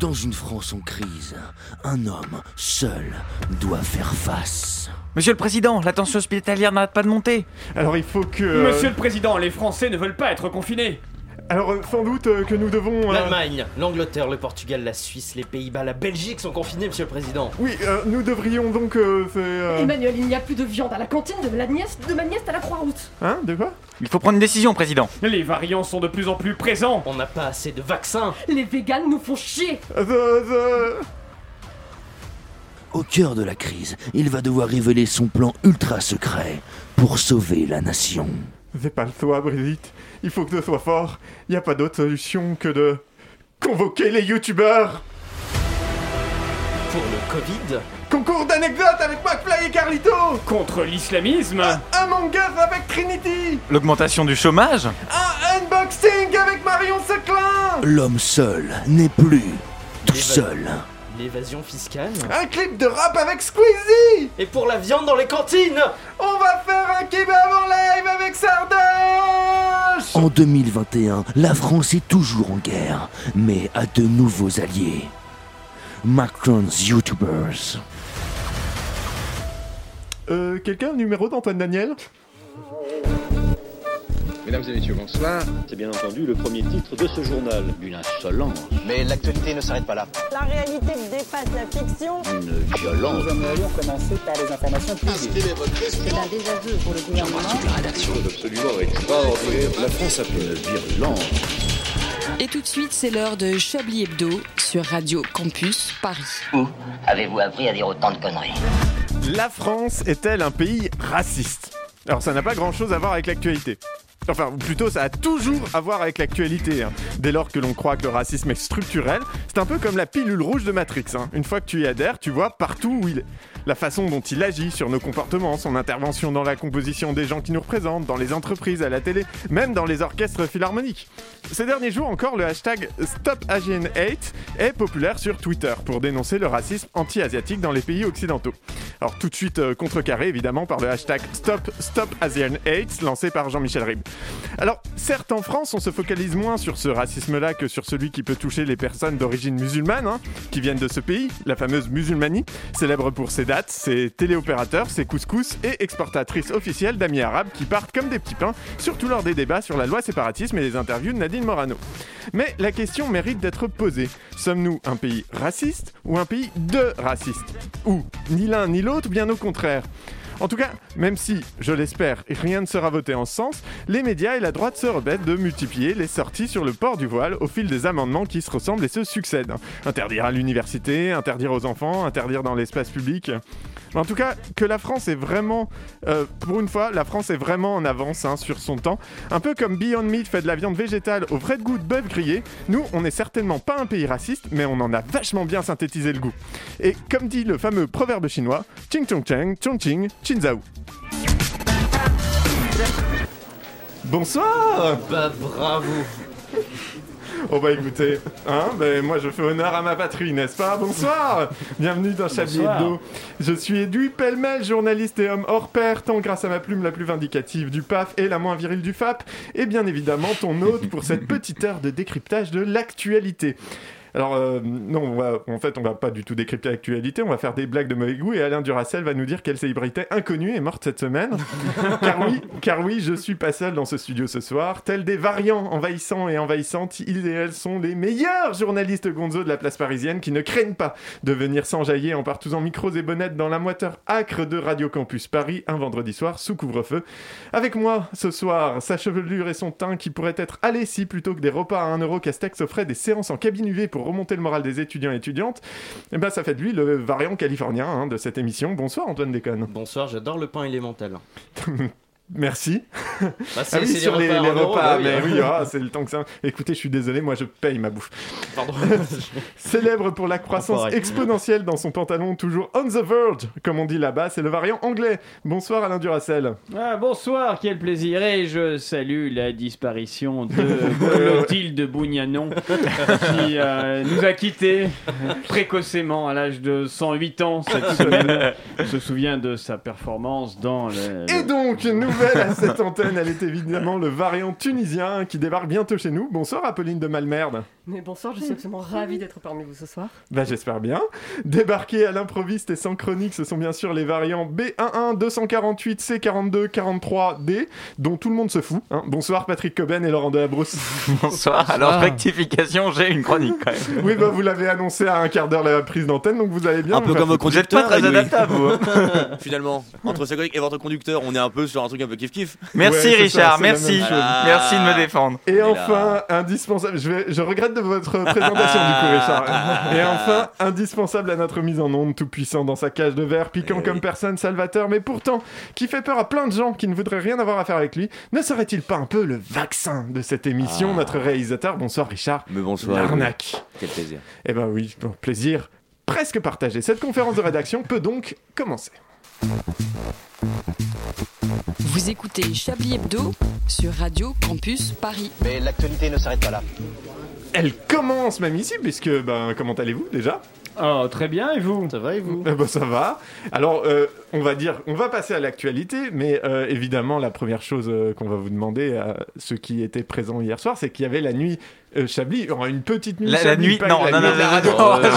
Dans une France en crise, un homme seul doit faire face. Monsieur le Président, la tension hospitalière n'arrête pas de monter. Alors il faut que... euh, Monsieur le Président, les Français ne veulent pas être confinés. Alors euh, sans doute euh, que nous devons... euh, L'Allemagne, l'Angleterre, le Portugal, la Suisse, les Pays-Bas, la Belgique sont confinés, monsieur le président. Oui, euh, nous devrions donc... euh, euh, Emmanuel, il n'y a plus de viande à la cantine de ma nièce, de ma nièce à la Croix-Rousse. Hein De quoi? Il faut prendre une décision, Président. Les variants sont de plus en plus présents. On n'a pas assez de vaccins. Les véganes nous font chier. Euh, euh, Au cœur de la crise, il va devoir révéler son plan ultra secret pour sauver la nation. C'est pas le choix, Brigitte. Il faut que ce soit fort. Il n'y a pas d'autre solution que de... Convoquer les youtubeurs Pour le Covid, Concours d'anecdotes avec McFly et Carlito Contre l'islamisme. Among Us avec Trinity L'augmentation du chômage Un unboxing avec Marion Seclin L'homme seul n'est plus tout seul. l'évasion fiscale. Un clip de rap avec Squeezie Et pour la viande dans les cantines On va faire un kebab en live avec Sardoche En 2021, la France est toujours en guerre, mais a de nouveaux alliés. Macron's YouTubers. Euh, quelqu'un numéro d'Antoine Daniel Mesdames et messieurs, bonsoir. C'est bien entendu le premier titre de ce journal. Une insolence, Mais l'actualité ne s'arrête pas là. La réalité dépasse la fiction. une violence. C'est un désaveu pour le gouvernement. absolument extraordinaire. La France a fait une virulence. Et tout de suite, c'est l'heure de Chablis Hebdo sur Radio Campus Paris. Où avez-vous appris à dire autant de conneries La France est-elle un pays raciste? Alors ça n'a pas grand-chose à voir avec l'actualité. Enfin, ou plutôt, ça a toujours à voir avec l'actualité. hein. Dès lors que l'on croit que le racisme est structurel, c'est un peu comme la pilule rouge de Matrix. hein. Une fois que tu y adhères, tu vois partout où il est. La façon dont il agit sur nos comportements, son intervention dans la composition des gens qui nous représentent, dans les entreprises, à la télé, même dans les orchestres philharmoniques. Ces derniers jours encore, le hashtag StopAsianHate est populaire sur Twitter pour dénoncer le racisme anti-asiatique dans les pays occidentaux. Alors tout de suite euh, contrecarré évidemment par le hashtag Stop Stop Asian lancé par Jean-Michel Ribes. Alors certes en France on se focalise moins sur ce racisme-là que sur celui qui peut toucher les personnes d'origine musulmane hein, qui viennent de ce pays, la fameuse musulmanie, célèbre pour ses dates, ses téléopérateurs, ses couscous et exportatrice officielle d'amis arabes qui partent comme des petits pains, surtout lors des débats sur la loi séparatisme et les interviews de Nadine Morano. Mais la question mérite d'être posée. Sommes-nous un pays raciste ou un pays de racistes? Ou ni l'un ni l'autre, bien au contraire? En tout cas, même si, je l'espère, rien ne sera voté en ce sens, les médias et la droite se rebêtent de multiplier les sorties sur le port du voile au fil des amendements qui se ressemblent et se succèdent. Interdire à l'université, interdire aux enfants, interdire dans l'espace public. En tout cas, que la France est vraiment, euh, pour une fois, la France est vraiment en avance hein, sur son temps. Un peu comme Beyond Meat fait de la viande végétale au vrai goût de bœuf grillé, nous, on n'est certainement pas un pays raciste, mais on en a vachement bien synthétisé le goût. Et comme dit le fameux proverbe chinois, Ching Chong Cheng, Chong Ching, Chin Zhao. Bonsoir Bah bravo Oh bah écoutez, hein, ben moi je fais honneur à ma patrie, n'est-ce pas? Bonsoir Bienvenue dans Bonsoir. Hebdo. Je suis Edoui Pellemel, journaliste et homme hors pair, tant grâce à ma plume la plus vindicative du PAF et la moins virile du FAP, et bien évidemment ton hôte pour cette petite heure de décryptage de l'actualité. Alors, euh, non, on va- en fait, on va pas du tout décrypter l'actualité, on va faire des blagues de mauvais goût et Alain Duracel va nous dire quelle célébrité inconnue est morte cette semaine. car oui, car oui, je suis pas seul dans ce studio ce soir. Tels des variants envahissants et envahissantes, ils et elles sont les meilleurs journalistes gonzo de la place parisienne qui ne craignent pas de venir s'enjailler en partousant micros et bonnettes dans la moiteur acre de Radio Campus Paris un vendredi soir sous couvre-feu. Avec moi ce soir, sa chevelure et son teint qui pourraient être allés si plutôt que des repas à 1 euro Castex offrait des séances en cabine UV pour remonter le moral des étudiants et étudiantes. Et ben ça fait de lui le variant californien hein, de cette émission. Bonsoir Antoine Déconne. Bonsoir, j'adore le pain élémental. Merci. Bah, Ah c'est oui, sur les, repas les bah oui, mais hein. oui, ah, c'est le temps que ça. Écoutez, je suis désolé, moi je paye ma bouffe. Pardon. Célèbre pour la croissance exponentielle dans son pantalon, toujours on the verge, comme on dit là-bas, c'est le variant anglais. Bonsoir Alain Duracel. Ah, bonsoir, quel plaisir. Et je salue la disparition de Clotilde Bougnanon qui euh, nous a quittés précocement à l'âge de 108 ans cette semaine. Je me souviens de sa performance dans le. Et donc, nous nouvelle à cette antenne, elle est évidemment le variant tunisien qui débarque bientôt chez nous. Bonsoir Apolline de Malmerde. Mais bonsoir, je suis absolument ravie d'être parmi vous ce soir. Bah j'espère bien. Débarqués à l'improviste et sans chronique, ce sont bien sûr les variants B11, 248, C42, 43D, dont tout le monde se fout. hein. Bonsoir Patrick Coben et Laurent Delabrousse. Bonsoir. Alors, rectification, j'ai une chronique quand même. oui, bah vous l'avez annoncé à un quart d'heure la prise d'antenne, donc vous allez bien. Un peu me comme vos Vous êtes pas conducteurs. très adaptable, vous. Finalement, entre sa chronique et votre conducteur, on est un peu sur un truc un peu kiff-kiff. Merci Ouais, c'est ça, Richard, merci. Merci de me défendre. Et enfin, indispensable, je, vais, je regrette de votre présentation du coup, Richard. Et enfin, indispensable à notre mise en onde, tout puissant dans sa cage de verre, piquant Eh comme oui. personne, Salvateur, mais pourtant, qui fait peur à plein de gens qui ne voudraient rien avoir à faire avec lui. Ne serait-il pas un peu le vaccin de cette émission, Ah. notre réalisateur? Bonsoir Richard. Mais bonsoir. L'arnaque. Quel plaisir. Eh ben oui, bon, plaisir presque partagé. Cette conférence de rédaction peut donc commencer. Vous écoutez Chablis Hebdo sur Radio Campus Paris. Mais l'actualité ne s'arrête pas là. Elle commence même ici, puisque, ben, comment allez-vous déjà? Oh, très bien, et vous? Ça va et vous? Eh ben, ça va. Alors, euh, on va dire, on va passer à l'actualité, mais euh, évidemment, la première chose euh, qu'on va vous demander à ceux qui étaient présents hier soir, c'est qu'il y avait la nuit euh, Chablis, enfin, une petite nuit La, la Chablis, nuit, non, la non, nuit non, non, radio. non, je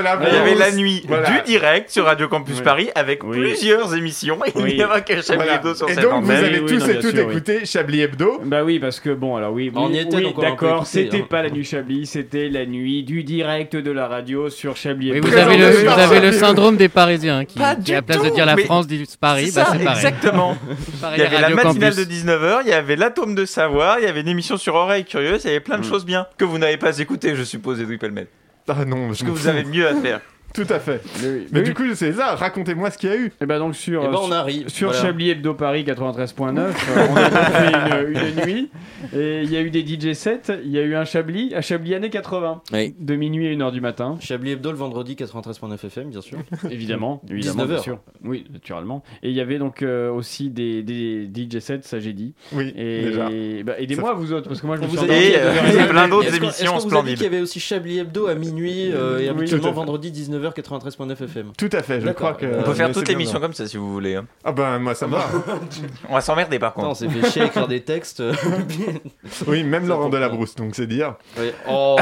Ah, Il y avait la nuit Voilà. du direct sur Radio Campus Oui. Paris avec Oui. plusieurs émissions. Et Oui. il n'y avait que Chablis Voilà. Hebdo sur Et cette donc, vous avez tous non, et toutes écouté Chablis Hebdo. Bah oui, parce que bon, alors oui, On y était, d'accord, c'était hein. pas la nuit Chablis, c'était la nuit du direct de la radio sur Chablis. Hebdo. vous avez, le, syndrome des Parisiens qui, à la place de dire la France dit Paris, C'est bah, c'est pareil. exactement. Il y avait la matinale de 19h, il y avait l'atome de savoir, il y avait une émission sur Oreille Curieuse, il y avait plein de choses bien que vous n'avez pas écoutées, je suppose, Edoui Pellemel. Ah non, Parce je que vous avez mieux à faire. Tout à fait. Mais oui, Mais oui. du coup, c'est ça, racontez-moi ce qu'il y a eu. Et bah donc sur, Eh ben, euh, on arrive. sur Voilà. Chablis Hebdo Paris 93.9, euh, on a fait une, une nuit et il y a eu des DJ sets, il y a eu un Chablis, un Chablis années 80, Oui. de minuit à 1h du matin, Chablis Hebdo le vendredi 93.9 FM, bien sûr. évidemment, évidemment 19 bien heures. sûr. Oui, naturellement. Et il y avait donc euh, aussi des, des DJ sets, ça j'ai dit. Oui, Et déjà. bah, aidez-moi vous autres parce que moi je me suis Et, euh, il et plein d'autres émissions splendides. qu'il y avait aussi Chablis Hebdo à minuit euh, et habituellement vendredi 19h 93.9 FM Tout à fait, je crois que. On On peut faire toute l'émission comme ça si vous voulez. hein. Ah ben, moi, ça me va. On va s'emmerder par Attends, on contre. s'est fait chier à écrire des textes. Oui, même Ça Laurent comprend. Delabrousse, donc c'est dire. Ouais. Oh,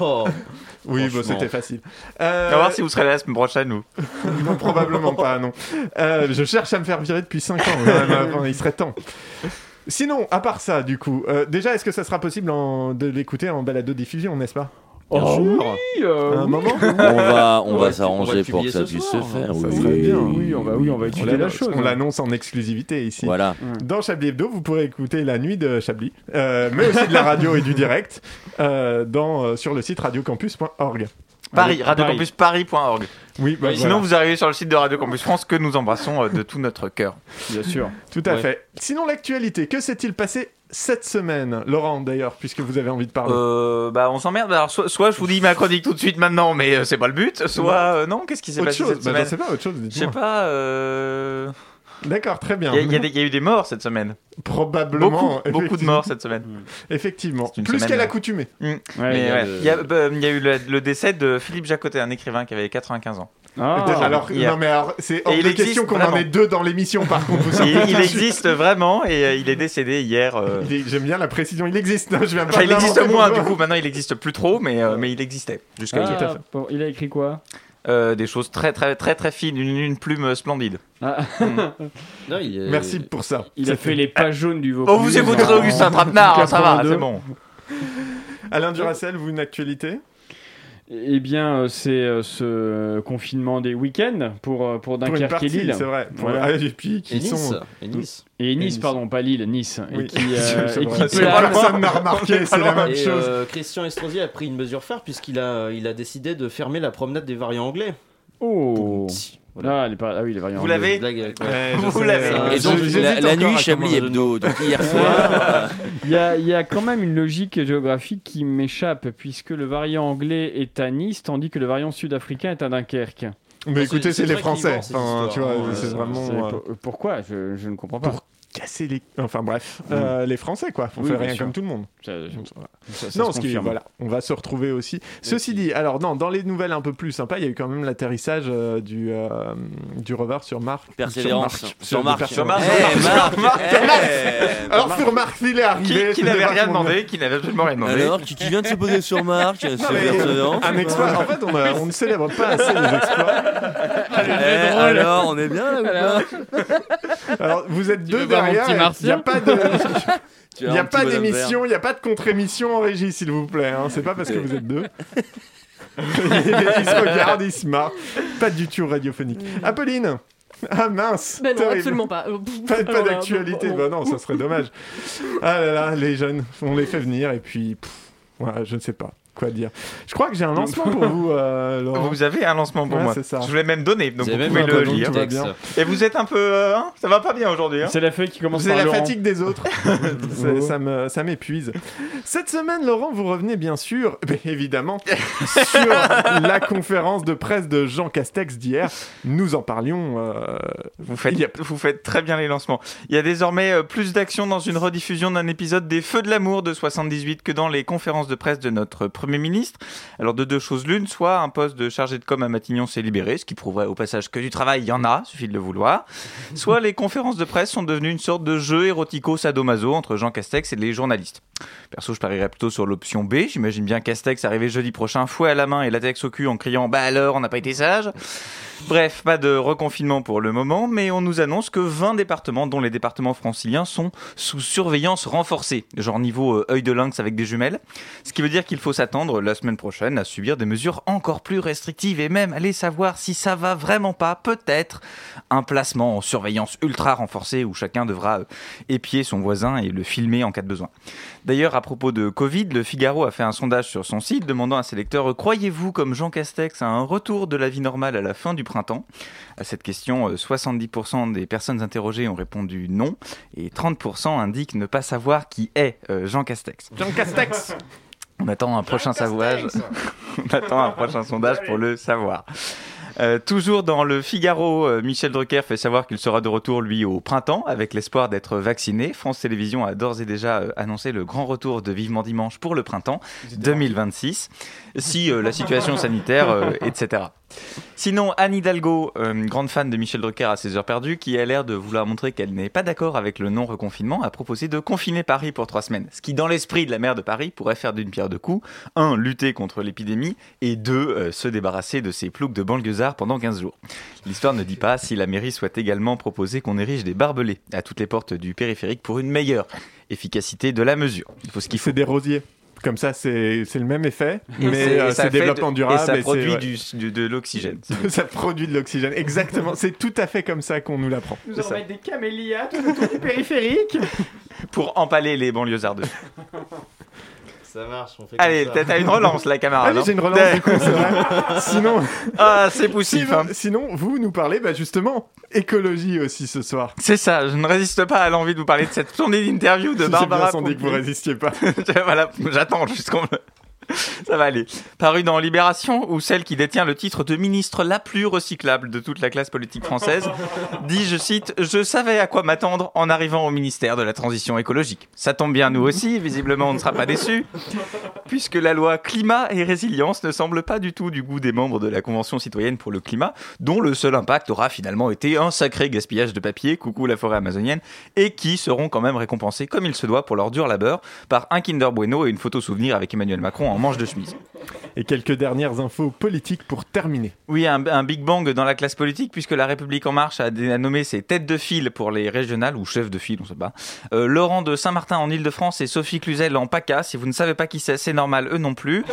oh. Oui, bah, Franchement. c'était facile. On Euh, va voir si vous serez là la semaine prochaine ou. Non, probablement pas, non. Euh, je cherche à me faire virer depuis 5 ans. quand même, avant, il serait temps. Sinon, à part ça, du coup, euh, déjà, est-ce que ça sera possible en- de l'écouter en balado-diffusion, n'est-ce pas? Oh, sûr. oui, euh, À un oui. moment On va, on s'arranger pour que ça puisse soir. se faire. Ça oui. serait bien. Oui, on va, oui, on va On étudier l'a- la chose. on hein. l'annonce en exclusivité ici. Voilà. Dans Chablis Hebdo, vous pourrez écouter la nuit de Chablis, euh, mais aussi de la radio et du direct euh, dans, euh, sur le site radiocampus.org. Paris, Paris. radiocampusparis.org. Oui, bah, Sinon, voilà, vous arrivez sur le site de Radio Campus France que nous embrassons euh, de tout notre cœur. Bien sûr. tout à Ouais. fait. Sinon, l'actualité, que s'est-il passé cette semaine Laurent, d'ailleurs, puisque vous avez envie de parler? Euh, bah, on s'emmerde. Alors, soit, soit je vous dis ma chronique tout de suite maintenant, mais euh, c'est pas le but. Soit, euh, non, qu'est-ce qui s'est autre passé chose cette bah, semaine? Je sais pas, autre chose, Je sais pas. Euh, D'accord, très bien. Il y, a- y y eu des morts cette semaine. Probablement. Beaucoup, beaucoup de effectivement. morts cette semaine. Effectivement. C'est une Plus qu'à là. l'accoutumée. Mm. Ouais, Mais il y a y, bah, eu le, le décès de Philippe Jacotet, un écrivain qui avait 95 ans. Ah. alors, non, mais alors, c'est hors il de existe question qu'on en vraiment. ait deux dans l'émission, par contre. vous il, existe vraiment et euh, il est décédé hier. euh, J'aime bien la précision, il existe. Je viens pas Enfin, il existe moins, du coup, maintenant il existe plus trop, mais, euh, mais il existait jusqu'à Ah, hier. bon, il a écrit quoi? Euh, des choses très très très très fines, une, une plume splendide. Ah, Non, il est- Merci pour ça. Il a fait les pages jaunes du Oh, Vaucluse. vous écouterez Augustin Trapenard, en ça va, 82. c'est bon. Alain Duracel, vous, une actualité? Eh bien, euh, c'est euh, ce confinement des week-ends pour, euh, pour Pour une Dunkerque et Lille. c'est vrai. Pour- Voilà. et puis, Et qui Nice. sont... Et Nice. Et Nice, Nice. pardon, pas Lille, Nice. Oui. Et qui, euh, C'est et qui Personne n'a remarqué, c'est la même Et chose. euh, Christian Estrosi a pris une mesure phare puisqu'il a, il a décidé de fermer la promenade des variants anglais. Oh Voilà. ah, les par- ah oui, les variants. Vous l'avez Ouais, Vous l'avez. Et donc, j'hésite la, la nuit, Chablis Hebdo. Donc, hier soir. Il y, a, il y a quand même une logique géographique qui m'échappe, puisque le variant anglais est à Nice, tandis que le variant sud-africain est à Dunkerque. Mais écoutez, c'est les Français. Enfin, tu vois, c'est vraiment. Pourquoi? Je, je ne comprends pas. Pour- casser les. Enfin bref, euh, les Français quoi. On Oui, fait rien sûr. comme tout le monde. Ça, ça- ça non, ce qui, voilà, on va se retrouver aussi. Ceci dit, alors non, dans les nouvelles un peu plus sympas, il y a eu quand même l'atterrissage euh, du euh, du rover sur Mars. Persévérance. Sur Mars. Mars. Sur Mars. Eh, Mars. eh, Alors sur Mars, il est arrivé. Qui, n'avait rien demandé, qui n'avait absolument rien demandé. Alors, qui, qui vient de se poser sur Marc C'est persévérance. Un exploit. En fait, on, a- on ne célèbre pas assez les exploits. Eh, alors, on est bien là ou pas Alors, vous êtes deux Il n'y a martien pas de. Il n'y a d'émission, il n'y a pas de contre-émission en régie, s'il vous plaît. Hein. C'est pas parce que vous êtes deux. ils se regardent, ils se marrent. Pas du tout radiophonique. Apolline Ah mince Ben non, absolument pas. Pas, là, d'actualité, bon, bah non, ça serait dommage. Ah là là, les jeunes, on les fait venir et puis. pff, je ne sais pas quoi dire. Je crois que j'ai un lancement pour vous, euh, Laurent. Vous avez un lancement pour Ouais, moi. c'est ça. Je vous l'ai même donné, donc Vous pouvez le lire. Et vous êtes un peu, euh, hein, ça va pas bien aujourd'hui. Hein C'est la feuille qui commence C'est la Laurent. fatigue des autres. Ça me- ça m'épuise. Cette semaine, Laurent, vous revenez bien sûr, évidemment, sur la conférence de presse de Jean Castex d'hier. Nous en parlions. euh, Vous faites, a- vous faites très bien les lancements. Il y a désormais euh, plus d'action dans une rediffusion d'un épisode des Feux de l'amour de 78 que dans les conférences de presse de notre Premier ministre. Alors de deux choses l'une, soit un poste de chargé de com à Matignon s'est libéré, ce qui prouverait au passage que du travail, il y en a, suffit de le vouloir. Soit les conférences de presse sont devenues une sorte de jeu érotico-sadomaso entre Jean Castex et les journalistes. Perso, je parierais plutôt sur l'option B. J'imagine bien Castex arriver jeudi prochain, fouet à la main et latex au cul en criant Bah alors, on n'a pas été sage Bref, pas de reconfinement pour le moment, mais on nous annonce que 20 départements, dont les départements franciliens, sont sous surveillance renforcée, genre niveau euh, œil de lynx avec des jumelles. Ce qui veut dire qu'il faut s'attendre la semaine prochaine à subir des mesures encore plus restrictives et même aller savoir si ça va vraiment pas, peut-être un placement en surveillance ultra renforcée où chacun devra euh, épier son voisin et le filmer en cas de besoin. D'ailleurs, à propos de Covid, le Figaro a fait un sondage sur son site demandant à ses lecteurs Croyez-vous, comme Jean Castex, à un retour de la vie normale à la fin du printemps? À cette question, euh, 70% des personnes interrogées ont répondu non et 30% indiquent ne pas savoir qui est euh, Jean Castex. Jean Castex On attend un prochain sauvage. On attend un prochain sondage pour le savoir. Euh, toujours dans le Figaro, euh, Michel Drucker fait savoir qu'il sera de retour, lui, au printemps, avec l'espoir d'être vacciné. France Télévisions a d'ores et déjà euh, annoncé le grand retour de Vivement Dimanche pour le printemps 2026, si euh, la situation sanitaire, euh, etc. Sinon, Anne Hidalgo, euh, grande fan de Michel Drucker à ses heures perdues, qui a l'air de vouloir montrer qu'elle n'est pas d'accord avec le non-reconfinement, a proposé de confiner Paris pour trois semaines. Ce qui, dans l'esprit de la maire de Paris, pourrait faire d'une pierre deux coups. Un, lutter contre l'épidémie, et deux, euh, se débarrasser de ces ploucs de banlieusards pendant 15 jours. L'histoire ne dit pas si la mairie souhaite également proposer qu'on érige des barbelés à toutes les portes du périphérique pour une meilleure efficacité de la mesure. Il faut ce qu'il faut. C'est des rosiers. Comme ça, c'est c'est le même effet, Et mais c'est- euh, c'est développement de- durable. Et ça c'est- produit ouais. du, de l'oxygène. ça produit de l'oxygène. Exactement. C'est tout à fait comme ça qu'on nous l'apprend. Nous allons mettre des camélias tout autour du périphérique. Pour empaler les banlieusards. Ça marche, on fait Allez, comme ça. t'as t'as une relance là, camarade. Allez, hein. j'ai une relance du coup, c'est vrai. Sinon, Ah, c'est sinon, hein. sinon, vous nous parlez bah, justement écologie aussi ce soir. C'est ça, je ne résiste pas à l'envie de vous parler de cette tournée d'interview de J'ai Barbara. bien senti que vous résistiez pas. voilà, j'attends jusqu'on me... Ça va aller. Paru dans Libération, où celle qui détient le titre de ministre la plus recyclable de toute la classe politique française dit, je cite, Je savais à quoi m'attendre en arrivant au ministère de la Transition écologique. Ça tombe bien, nous aussi, visiblement on ne sera pas déçus, puisque la loi climat et résilience ne semble pas du tout du goût des membres de la Convention citoyenne pour le climat, dont le seul impact aura finalement été un sacré gaspillage de papier, coucou la forêt amazonienne, et qui seront quand même récompensés comme il se doit pour leur dur labeur par un Kinder Bueno et une photo souvenir avec Emmanuel Macron en manche de chemise. Et quelques dernières infos politiques pour terminer. Oui, un, un Big Bang dans la classe politique, puisque La République En Marche a, nommé ses têtes de file pour les régionales, ou chefs de file, on sait pas. Euh, Laurent de Saint-Martin en Ile-de-France et Sophie Cluzel en PACA. Si vous ne savez pas qui c'est, c'est normal, eux non plus.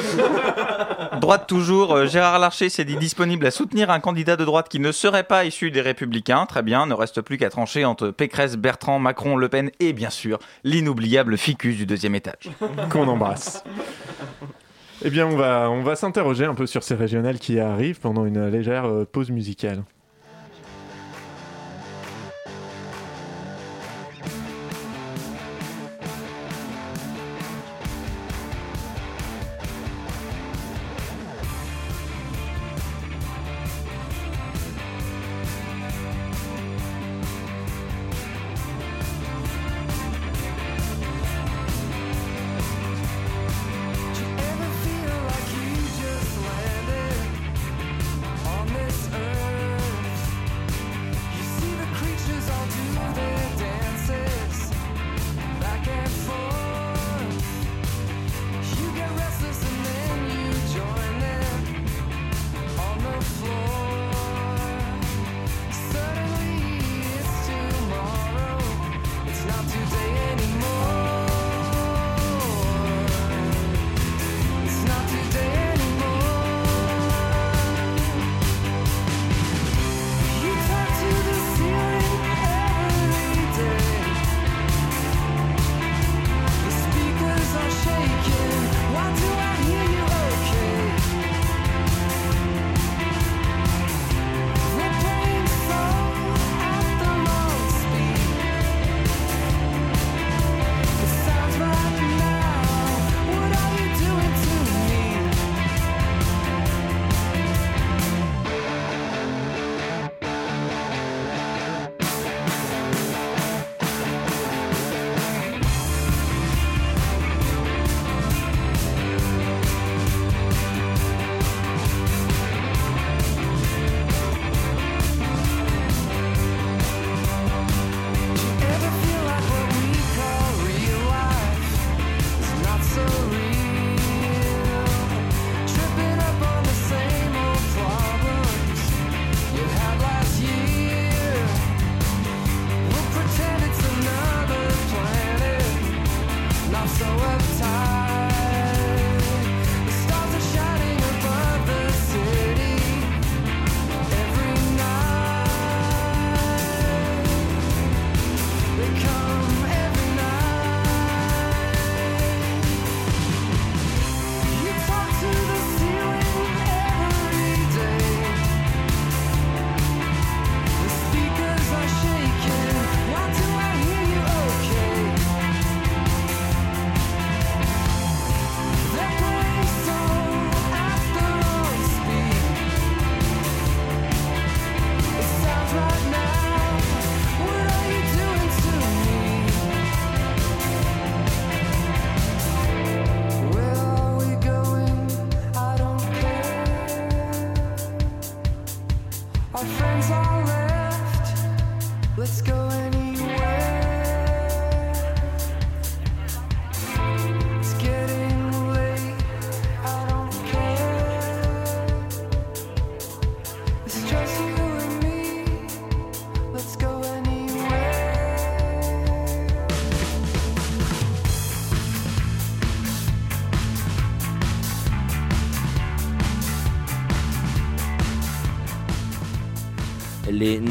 Droite toujours, euh, Gérard Larcher s'est dit disponible à soutenir un candidat de droite qui ne serait pas issu des Républicains. Très bien, ne reste plus qu'à trancher entre Pécresse, Bertrand, Macron, Le Pen et bien sûr l'inoubliable ficus du deuxième étage. Qu'on embrasse. Eh bien, on va, on va s'interroger un peu sur ces régionales qui arrivent pendant une légère euh, pause musicale.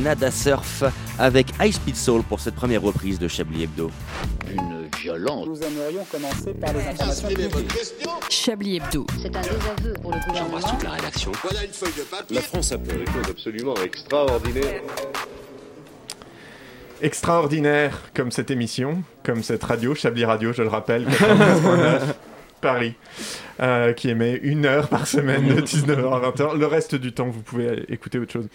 Nada Surf avec High Speed Soul pour cette première reprise de Chablis Hebdo. Une violence. Nous aimerions commencer par les informations Chablis Hebdo. C'est un désaveu pour le gouvernement. J'embrasse toute la rédaction. Voilà une feuille de papier. La France a fait des choses absolument extraordinaires. Extraordinaire comme cette émission, comme cette radio, Chablis Radio, je le rappelle, 93.9, Paris, euh, qui émet une heure par semaine de 19h à 20h. Le reste du temps, vous pouvez écouter autre chose.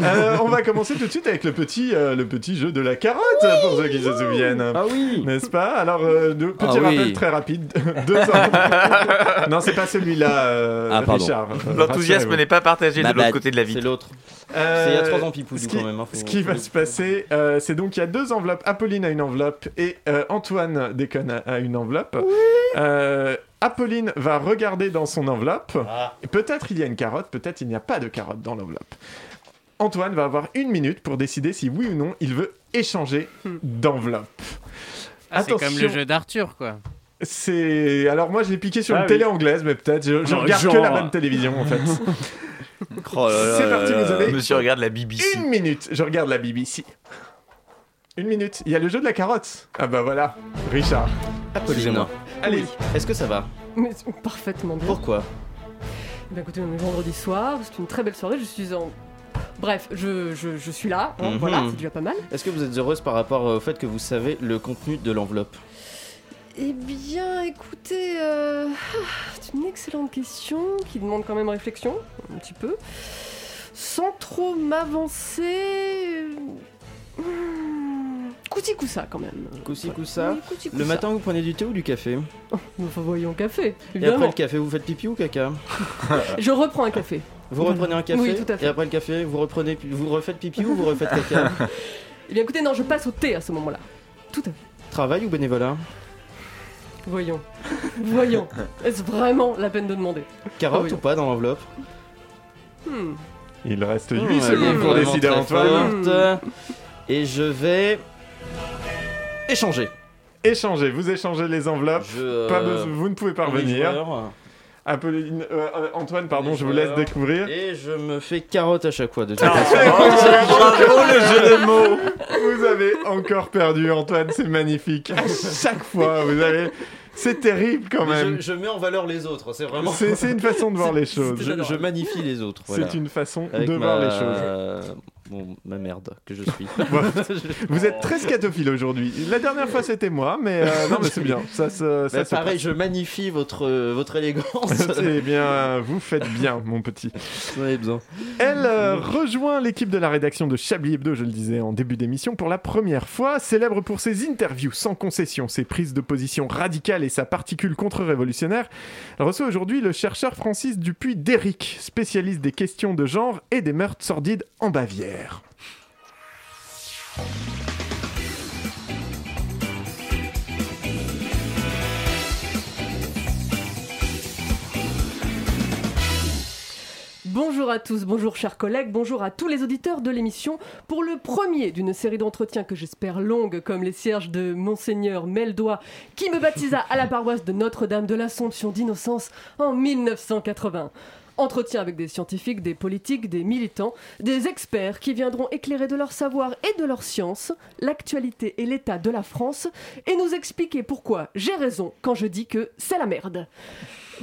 Euh, on va commencer tout de suite avec le petit, euh, le petit jeu de la carotte, pour ceux qui se souviennent. Ah oui N'est-ce pas? Alors, euh, de- petit Ah oui. rappel très rapide. Deux ans. non, c'est pas celui-là, euh, Ah, pardon. Richard. L'enthousiasme n'est pas partagé de l'autre côté de la C'est vitre. l'autre. Euh, C'est il y a trois ans, Pipoudou, ce qui, quand même, hein, faut- ce qui va se passer, euh, c'est donc il y a deux enveloppes. Apolline a une enveloppe et euh, Antoine déconne a, a une enveloppe. Euh, Apolline va regarder dans son enveloppe. Ah. Et Peut-être il y a une carotte, peut-être il n'y a pas de carotte dans l'enveloppe. Antoine va avoir une minute pour décider si oui ou non il veut échanger d'enveloppe. Ah, c'est comme le jeu d'Arthur, quoi. C'est alors moi je l'ai piqué sur Ah une oui. télé anglaise, mais peut-être je, je Non, regarde genre. que la bonne télévision en fait. Oh là là C'est parti, là vous avez Monsieur regarde la BBC. Une minute, je regarde la BBC. Une minute, il y a le jeu de la carotte. Ah bah voilà, Richard. Excusez-moi. Allez, est-ce que ça va Mais parfaitement bien. Pourquoi Bah écoutez, on est vendredi soir, c'est une très belle soirée, je suis en. Bref, je, je, je suis là, hein, Mhm. voilà, c'est déjà pas mal. Est-ce que vous êtes heureuse par rapport au fait que vous savez le contenu de l'enveloppe? Eh bien, écoutez, euh, c'est une excellente question qui demande quand même réflexion, un petit peu. Sans trop m'avancer. euh, hmm, Cousi coussa quand même. Coussi coussa Oui, Le matin, vous prenez du thé ou du café? Enfin, voyons, café, Et après le café, vous faites pipi ou caca? Je reprends un café. Vous reprenez un café Oui, tout à fait. Et après le café, vous reprenez, vous refaites pipi ou vous refaites caca? Eh bien, écoutez, non, je passe au thé à ce moment-là. Tout à fait. Travail ou bénévolat? Voyons. Voyons. Est-ce vraiment la peine de demander Carotte ou pas dans l'enveloppe Hmm. il reste 8 Mmh, elle est secondes pour décider Antoine. forte. Et je vais échanger. Échangez, vous échangez les enveloppes. Je, euh, Pas besoin- vous ne pouvez pas revenir. Apolline, euh, euh, Antoine, pardon, je vous laisse découvrir. Et je me fais carotte à chaque fois de toute façon. Bravo le jeu de mots. Vous avez encore perdu, Antoine, c'est magnifique. À chaque fois, vous avez. C'est terrible quand même. Je, je mets en valeur les autres, c'est vraiment. C'est c'est une façon de voir les choses. Je, je magnifie les autres. voilà. C'est une façon Avec de ma... voir les choses. Bon, ma merde que je suis. Vous êtes très scatophile aujourd'hui. La dernière fois c'était moi, mais euh, non, mais c'est bien. Ça, se- ça Bah, se pareil, passe. je magnifie votre, votre élégance. C'est bien, vous faites bien, mon petit. Vous avez besoin. Elle euh, rejoint l'équipe de la rédaction de Chablis Hebdo, je le disais en début d'émission, pour la première fois, célèbre pour ses interviews sans concession, ses prises de position radicales et sa particule contre-révolutionnaire. Elle reçoit aujourd'hui le chercheur Francis Dupuis-Déric, spécialiste des questions de genre et des meurtres sordides en Bavière. Bonjour à tous, bonjour chers collègues, bonjour à tous les auditeurs de l'émission pour le premier d'une série d'entretiens que j'espère longue comme les cierges de Monseigneur Meldois qui me baptisa à la paroisse de Notre-Dame de l'Assomption d'Innocence en 1980. Entretien avec des scientifiques, des politiques, des militants, des experts qui viendront éclairer de leur savoir et de leur science l'actualité et l'état de la France et nous expliquer pourquoi j'ai raison quand je dis que c'est la merde.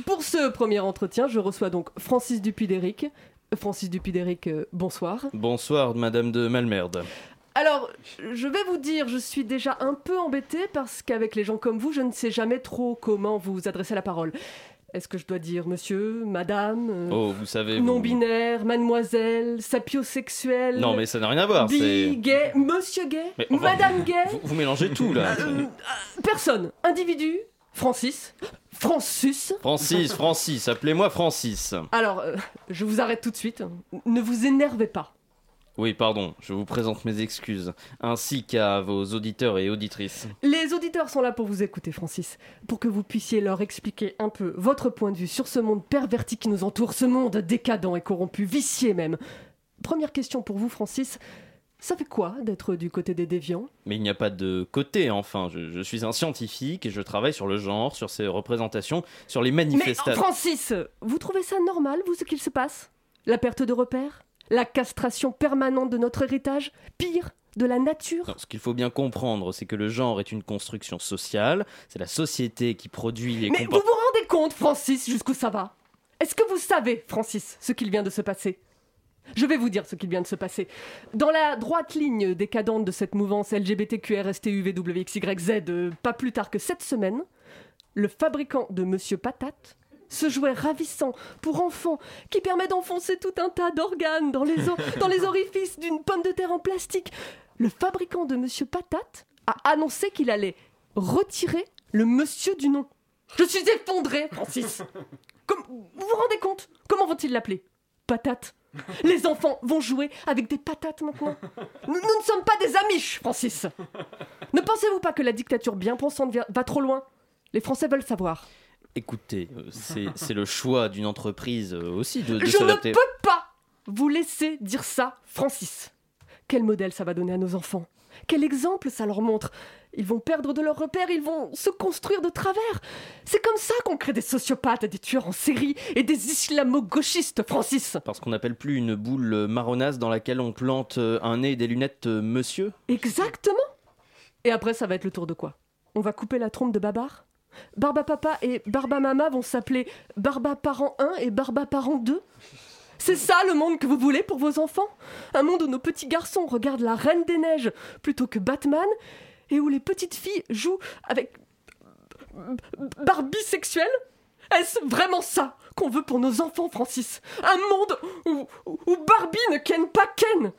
Pour ce premier entretien, je reçois donc Francis Dupuy-Déric. Francis Dupuy-Déric, euh, bonsoir. Bonsoir, Madame de Malmerde. Alors, je vais vous dire, je suis déjà un peu embêtée parce qu'avec les gens comme vous, je ne sais jamais trop comment vous adresser la parole. Est-ce que je dois dire monsieur, madame, euh, Oh, vous savez. vous- non-binaire, mademoiselle, sapiosexuel Non, mais ça n'a rien à voir. bi, gay, monsieur gay, Mais enfin, madame gay Vous, vous mélangez tout là. Euh, Personne, individu, Francis, Francis. Francis, Francis, appelez-moi Francis. Alors, euh, je vous arrête tout de suite. Ne vous énervez pas. Oui, pardon, je vous présente mes excuses, ainsi qu'à vos auditeurs et auditrices. Les auditeurs sont là pour vous écouter, Francis, pour que vous puissiez leur expliquer un peu votre point de vue sur ce monde perverti qui nous entoure, ce monde décadent et corrompu, vicié même. Première question pour vous, Francis. Ça fait quoi d'être du côté des déviants? Mais il n'y a pas de côté, enfin, je, je suis un scientifique et je travaille sur le genre, sur ses représentations, sur les Mais manifestations. Francis, vous trouvez ça normal, vous, ce qu'il se passe? La perte de repères? La castration permanente de notre héritage Pire, de la nature. Non, ce qu'il faut bien comprendre, c'est que le genre est une construction sociale, c'est la société qui produit les Mais vous vous rendez compte, Francis, jusqu'où ça va? Est-ce que vous savez, Francis, ce qu'il vient de se passer? Je vais vous dire ce qu'il vient de se passer. Dans la droite ligne décadente de cette mouvance LGBTQRSTUVWXYZ, euh, pas plus tard que cette semaine, le fabricant de Monsieur Patate, ce jouet ravissant pour enfants qui permet d'enfoncer tout un tas d'organes dans les, orifices d'une pomme de terre en plastique, le fabricant de Monsieur Patate a annoncé qu'il allait retirer le monsieur du nom. Je suis effondré, Francis. Comme, vous vous rendez compte? Comment vont-ils l'appeler? Patate. Les enfants vont jouer avec des patates maintenant. Nous, nous ne sommes pas des amiches, Francis. Ne pensez-vous pas que la dictature bien pensante va trop loin? Les Français veulent savoir. Écoutez, euh, c'est le choix d'une entreprise euh, aussi de, de Je ne peux pas vous laisser dire ça, Francis. Quel modèle ça va donner à nos enfants? Quel exemple ça leur montre? Ils vont perdre de leurs repères, ils vont se construire de travers. C'est comme ça qu'on crée des sociopathes, des tueurs en série et des islamo-gauchistes, Francis. Parce qu'on n'appelle plus une boule marronasse dans laquelle on plante euh, un nez et des lunettes monsieur? Exactement. Et après, ça va être le tour de quoi? On va couper la trompe de Babar? Barba Papa et Barba Mama vont s'appeler Barba Parent 1 et Barba Parent 2 C'est ça le monde que vous voulez pour vos enfants? Un monde où nos petits garçons regardent la Reine des Neiges plutôt que Batman et où les petites filles jouent avec Barbie sexuelle? Est-ce vraiment ça qu'on veut pour nos enfants, Francis? Un monde où, Barbie ne ken pas Ken?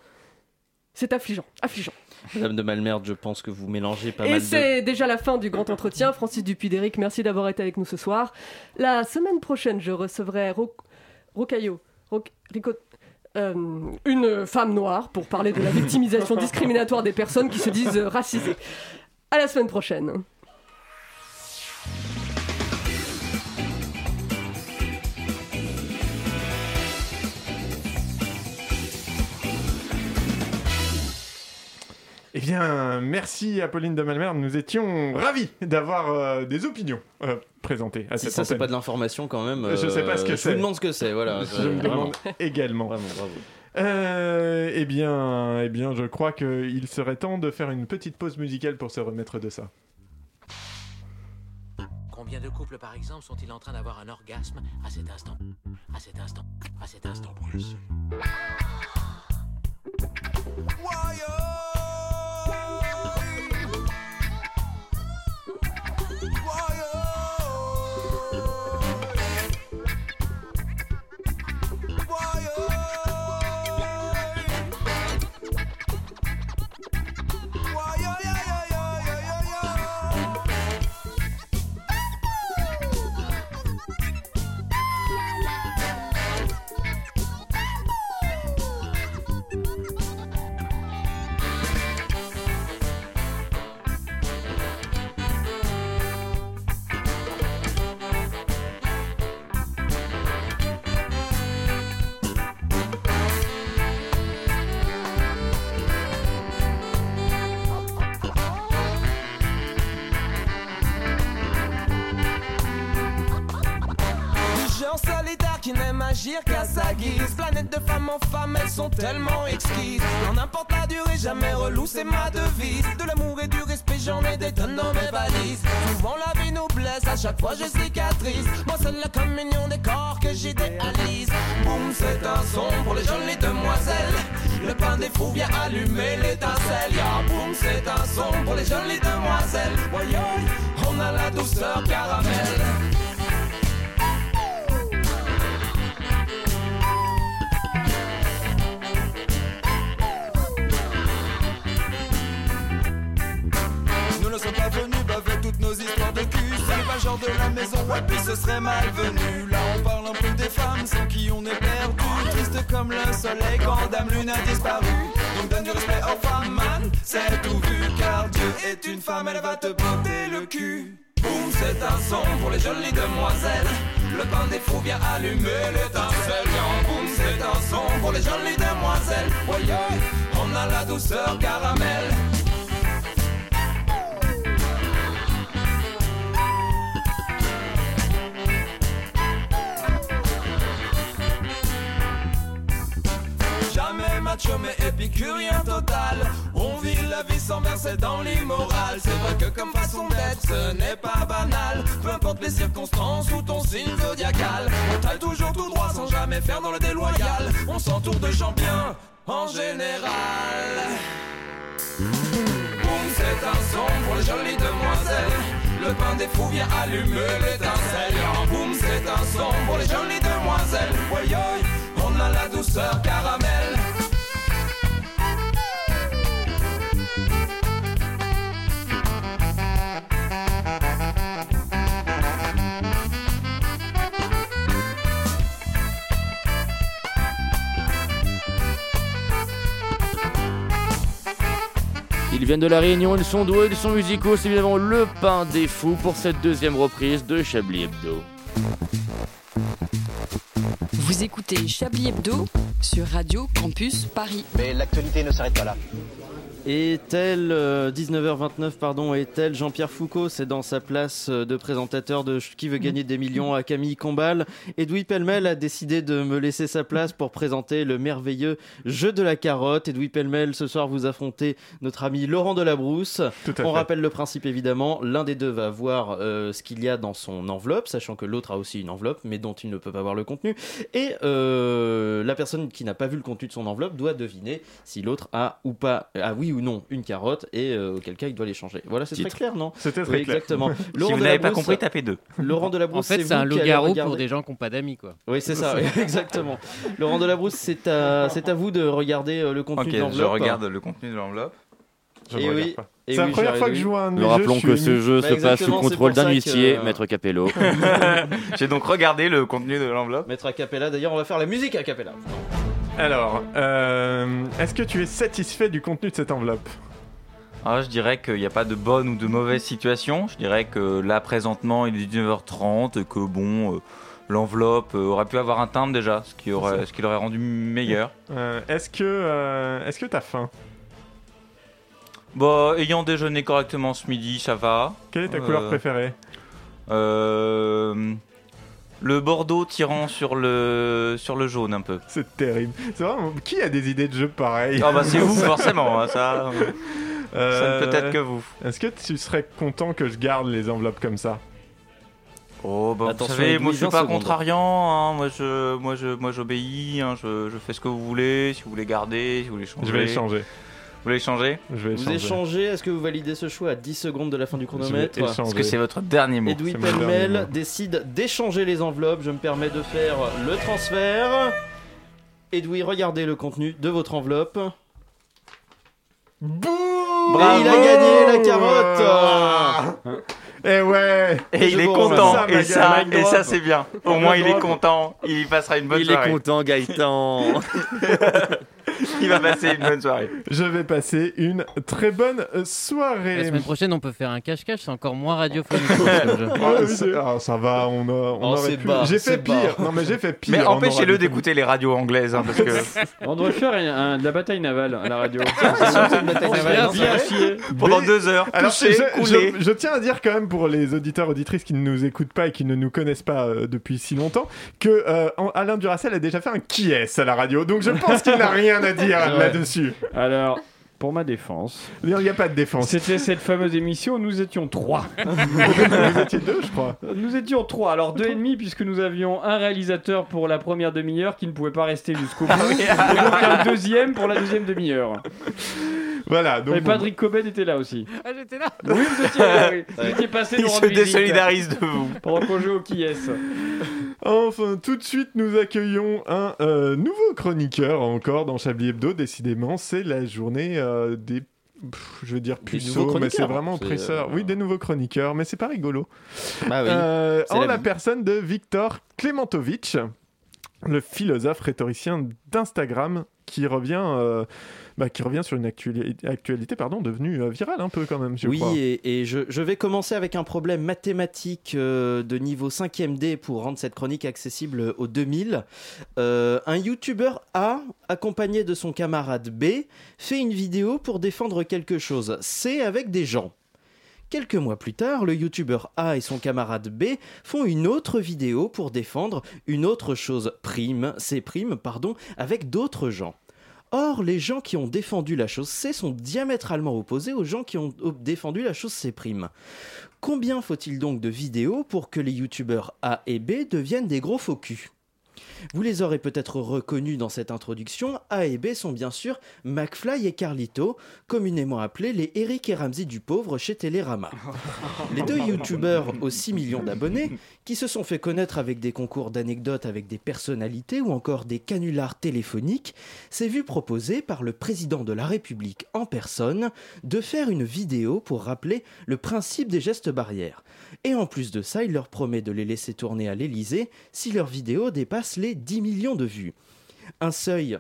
C'est affligeant, affligeant. Madame de Malmerde, je pense que vous mélangez pas Et mal de... c'est déjà la fin du grand entretien. Francis Dupuy-Déric, merci d'avoir été avec nous ce soir. La semaine prochaine, je recevrai Ro- Rocaillot, Roc- Rico- euh, une femme noire pour parler de la victimisation discriminatoire des personnes qui se disent racisées. À la semaine prochaine. Bien, merci Apolline de Malmerde. Nous étions ravis d'avoir euh, des opinions euh, présentées à Si cette ça, c'est pas de l'information quand même. Je sais pas ce que euh, c'est. Je vous demande ce que c'est, voilà. Je me Vraiment. demande également. Bravo, bravo. Euh, eh bien, eh bien, je crois qu'il serait temps de faire une petite pause musicale pour se remettre de ça. Combien de couples, par exemple, sont-ils en train d'avoir un orgasme à cet instant? À cet instant À cet instant précis qu'à sa guise. Planète de femme en femme, elles sont tellement exquises. Dans n'importe la durée, jamais relou, c'est ma devise. De l'amour et du respect, j'en ai des tonnes dans mes valises. Souvent la vie nous blesse, à chaque fois je cicatrise. Moi, c'est la communion des corps que j'idéalise. Boum, c'est un son pour les jolies demoiselles. Le pain des fous vient allumer l'étincelle. Ya boum, c'est un son pour les jolies demoiselles. Voyons, on a la douceur caramel. Serait malvenu. Là, on parle un peu des femmes sans qui on est perdu. Triste comme le soleil quand Dame Lune a disparu. Donc donne du respect aux femmes, man, c'est tout vu. Car Dieu est une femme, elle va te botter le cul. Boum, c'est un son pour les jolies demoiselles. Le pain des fous vient allumer l'étincelle. Boum, c'est un son pour les jolies demoiselles. Voyez, on a la douceur caramel. Mais épicurien total. On vit la vie sans verser dans l'immoral. C'est vrai que comme façon d'être, ce n'est pas banal. Peu importe les circonstances ou ton signe zodiacal. On taille toujours tout droit sans jamais faire dans le déloyal. On s'entoure de gens bien en général. Boum, c'est un son pour les jolies demoiselles. Le pain des fous vient allumer l'étincelle. Boum, c'est un son pour les jolies demoiselles. Ouais, on a la douceur caramel. Ils viennent de la Réunion, ils sont doués, ils sont musicaux, c'est évidemment le pain des fous pour cette deuxième reprise de Chablis Hebdo. Vous écoutez Chablis Hebdo sur Radio Campus Paris. Mais l'actualité ne s'arrête pas là. Et tel, euh, 19h29, pardon, et tel Jean-Pierre Foucault, c'est dans sa place euh, de présentateur de Qui veut gagner des millions à Camille Combal. Edoui Pellemel a décidé de me laisser sa place pour présenter le merveilleux jeu de la carotte. Edoui Pellemel, ce soir, vous affrontez notre ami Laurent Delabrousse. Tout à On fait. rappelle le principe évidemment. L'un des deux va voir euh, ce qu'il y a dans son enveloppe, sachant que l'autre a aussi une enveloppe, mais dont il ne peut pas voir le contenu. Et euh, la personne qui n'a pas vu le contenu de son enveloppe doit deviner si l'autre a ou pas, a oui ou non une carotte, et euh, auquel cas il doit l'échanger. Voilà, c'est très clair, non? C'était très Oui, clair. Exactement. Si Laurent vous n'avez pas compris, tapez deux. Laurent Delabrousse, En fait, c'est un loup-garou pour des gens qui n'ont pas d'amis, quoi. Oui, c'est ça, oui, exactement. Laurent Delabrousse, c'est à, c'est à vous de regarder euh, le contenu Ok, de je l'enveloppe. regarde le contenu de l'enveloppe. Je Et oui, pas. C'est la oui, première fois que je joue à un de Nous mes rappelons je que ce jeu Bah, se passe sous contrôle d'un huissier, que- Maître Capello. J'ai donc regardé le contenu de l'enveloppe. Maître a cappella, d'ailleurs, on va faire la musique à cappella. Alors, euh, est-ce que tu es satisfait du contenu de cette enveloppe? Ah, je dirais qu'il n'y a pas de bonne ou de mauvaise situation. Je dirais que là, présentement, il est 19h30 et que bon, euh, l'enveloppe euh, aurait pu avoir un timbre déjà, ce qui, aurait, ce qui l'aurait rendu meilleur. Euh, Est-ce que est-ce que t'as faim? Bon, ayant déjeuné correctement ce midi, ça va. Quelle est ta couleur préférée? Euh, le bordeaux tirant sur le, sur le jaune un peu. C'est terrible. C'est vraiment qui a des idées de jeu pareilles Ah bah c'est vous forcément, hein, ça. Euh, Ça ne peut être que vous. Est-ce que tu serais content que je garde les enveloppes comme ça? Oh bah Attention, vous savez, moi je suis 20 pas secondes. contrariant, hein. moi je, moi je, moi j'obéis, hein. je, je fais ce que vous voulez, si vous voulez garder, si vous voulez changer. Je vais les changer. Vous voulez changer Je vais Vous échanger. échangez, est-ce que vous validez ce choix à 10 secondes de la fin du chronomètre. Parce que c'est votre dernier mot. Edoui mot. décide d'échanger les enveloppes. Je me permets de faire le transfert. Edoui, regardez le contenu de votre enveloppe. Boum Et il a gagné la carotte Eh ouais Et il est content, et ça, et c'est bien. Au moins il est content, il passera une bonne Il est soirée. content, Gaëtan. Il va passer une bonne soirée. Je vais passer une très bonne euh, La soirée. semaine prochaine, on peut faire un cache-cache, c'est encore moins radiophonique. Ah, ça, ah, ça va, on, a, on Oh, aurait J'ai fait bas. pire. Non mais j'ai fait pire. Mais empêchez-le d'écouter les radios anglaises, hein, parce que On devrait faire un- un- de la bataille navale à la radio. Une bataille navale, Bien chier. pendant deux heures, Alors, je, coulé. je- je tiens à dire quand même pour les auditeurs auditrices qui ne nous écoutent pas et qui ne nous connaissent pas euh, depuis si longtemps que euh, Alain Duracel a déjà fait un qui est à la radio. Donc je pense qu'il n'a rien à dire Ouais. là-dessus. Alors, pour ma défense, Il n'y a pas de défense. c'était cette fameuse émission, nous étions trois. Vous étiez deux, je crois. Nous étions trois, alors deux et demi puisque nous avions un réalisateur pour la première demi-heure qui ne pouvait pas rester jusqu'au bout, et donc un deuxième pour la deuxième demi-heure. Voilà. Donc Et Patrick Coben était là aussi. Ah, j'étais là Oui, vous étiez là, oui. Vous étiez passé Il se désolidarise de vous. pendant qu'on jouait au qui est Enfin, tout de suite, nous accueillons un euh, nouveau chroniqueur encore dans Chablis Hebdo. Décidément, c'est la journée euh, des. pff, je veux dire puceaux, mais c'est chroniqueurs. vraiment C'est, oppresseur. euh, Oui, des nouveaux chroniqueurs, mais c'est pas rigolo. Bah oui. Euh, c'est en la la vie. personne de Victor Klementovitch, le philosophe rhétoricien d'Instagram qui revient, euh, bah, qui revient sur une actuali- actualité pardon, devenue euh, virale un peu quand même, je oui, crois. et, et je, je vais commencer avec un problème mathématique euh, de niveau 5e D pour rendre cette chronique accessible aux 2000. Euh, un youtubeur A, accompagné de son camarade B, fait une vidéo pour défendre quelque chose. C avec des gens. Quelques mois plus tard, le youtubeur A et son camarade B font une autre vidéo pour défendre une autre chose prime, C prime, pardon, avec d'autres gens. Or, les gens qui ont défendu la chose C sont diamétralement opposés aux gens qui ont défendu la chose C'. Combien faut-il donc de vidéos pour que les youtubeurs A et B deviennent des gros faux vous les aurez peut-être reconnus dans cette introduction. A et B sont bien sûr McFly et Carlito, communément appelés les Eric et Ramsey du pauvre chez Télérama. Les deux youtubeurs aux 6 millions d'abonnés, qui se sont fait connaître avec des concours d'anecdotes avec des personnalités ou encore des canulars téléphoniques, s'est vu proposer par le président de la République en personne de faire une vidéo pour rappeler le principe des gestes barrières. Et en plus de ça, il leur promet de les laisser tourner à l'Elysée si leur vidéo dépasse les 10 millions de vues. Un seuil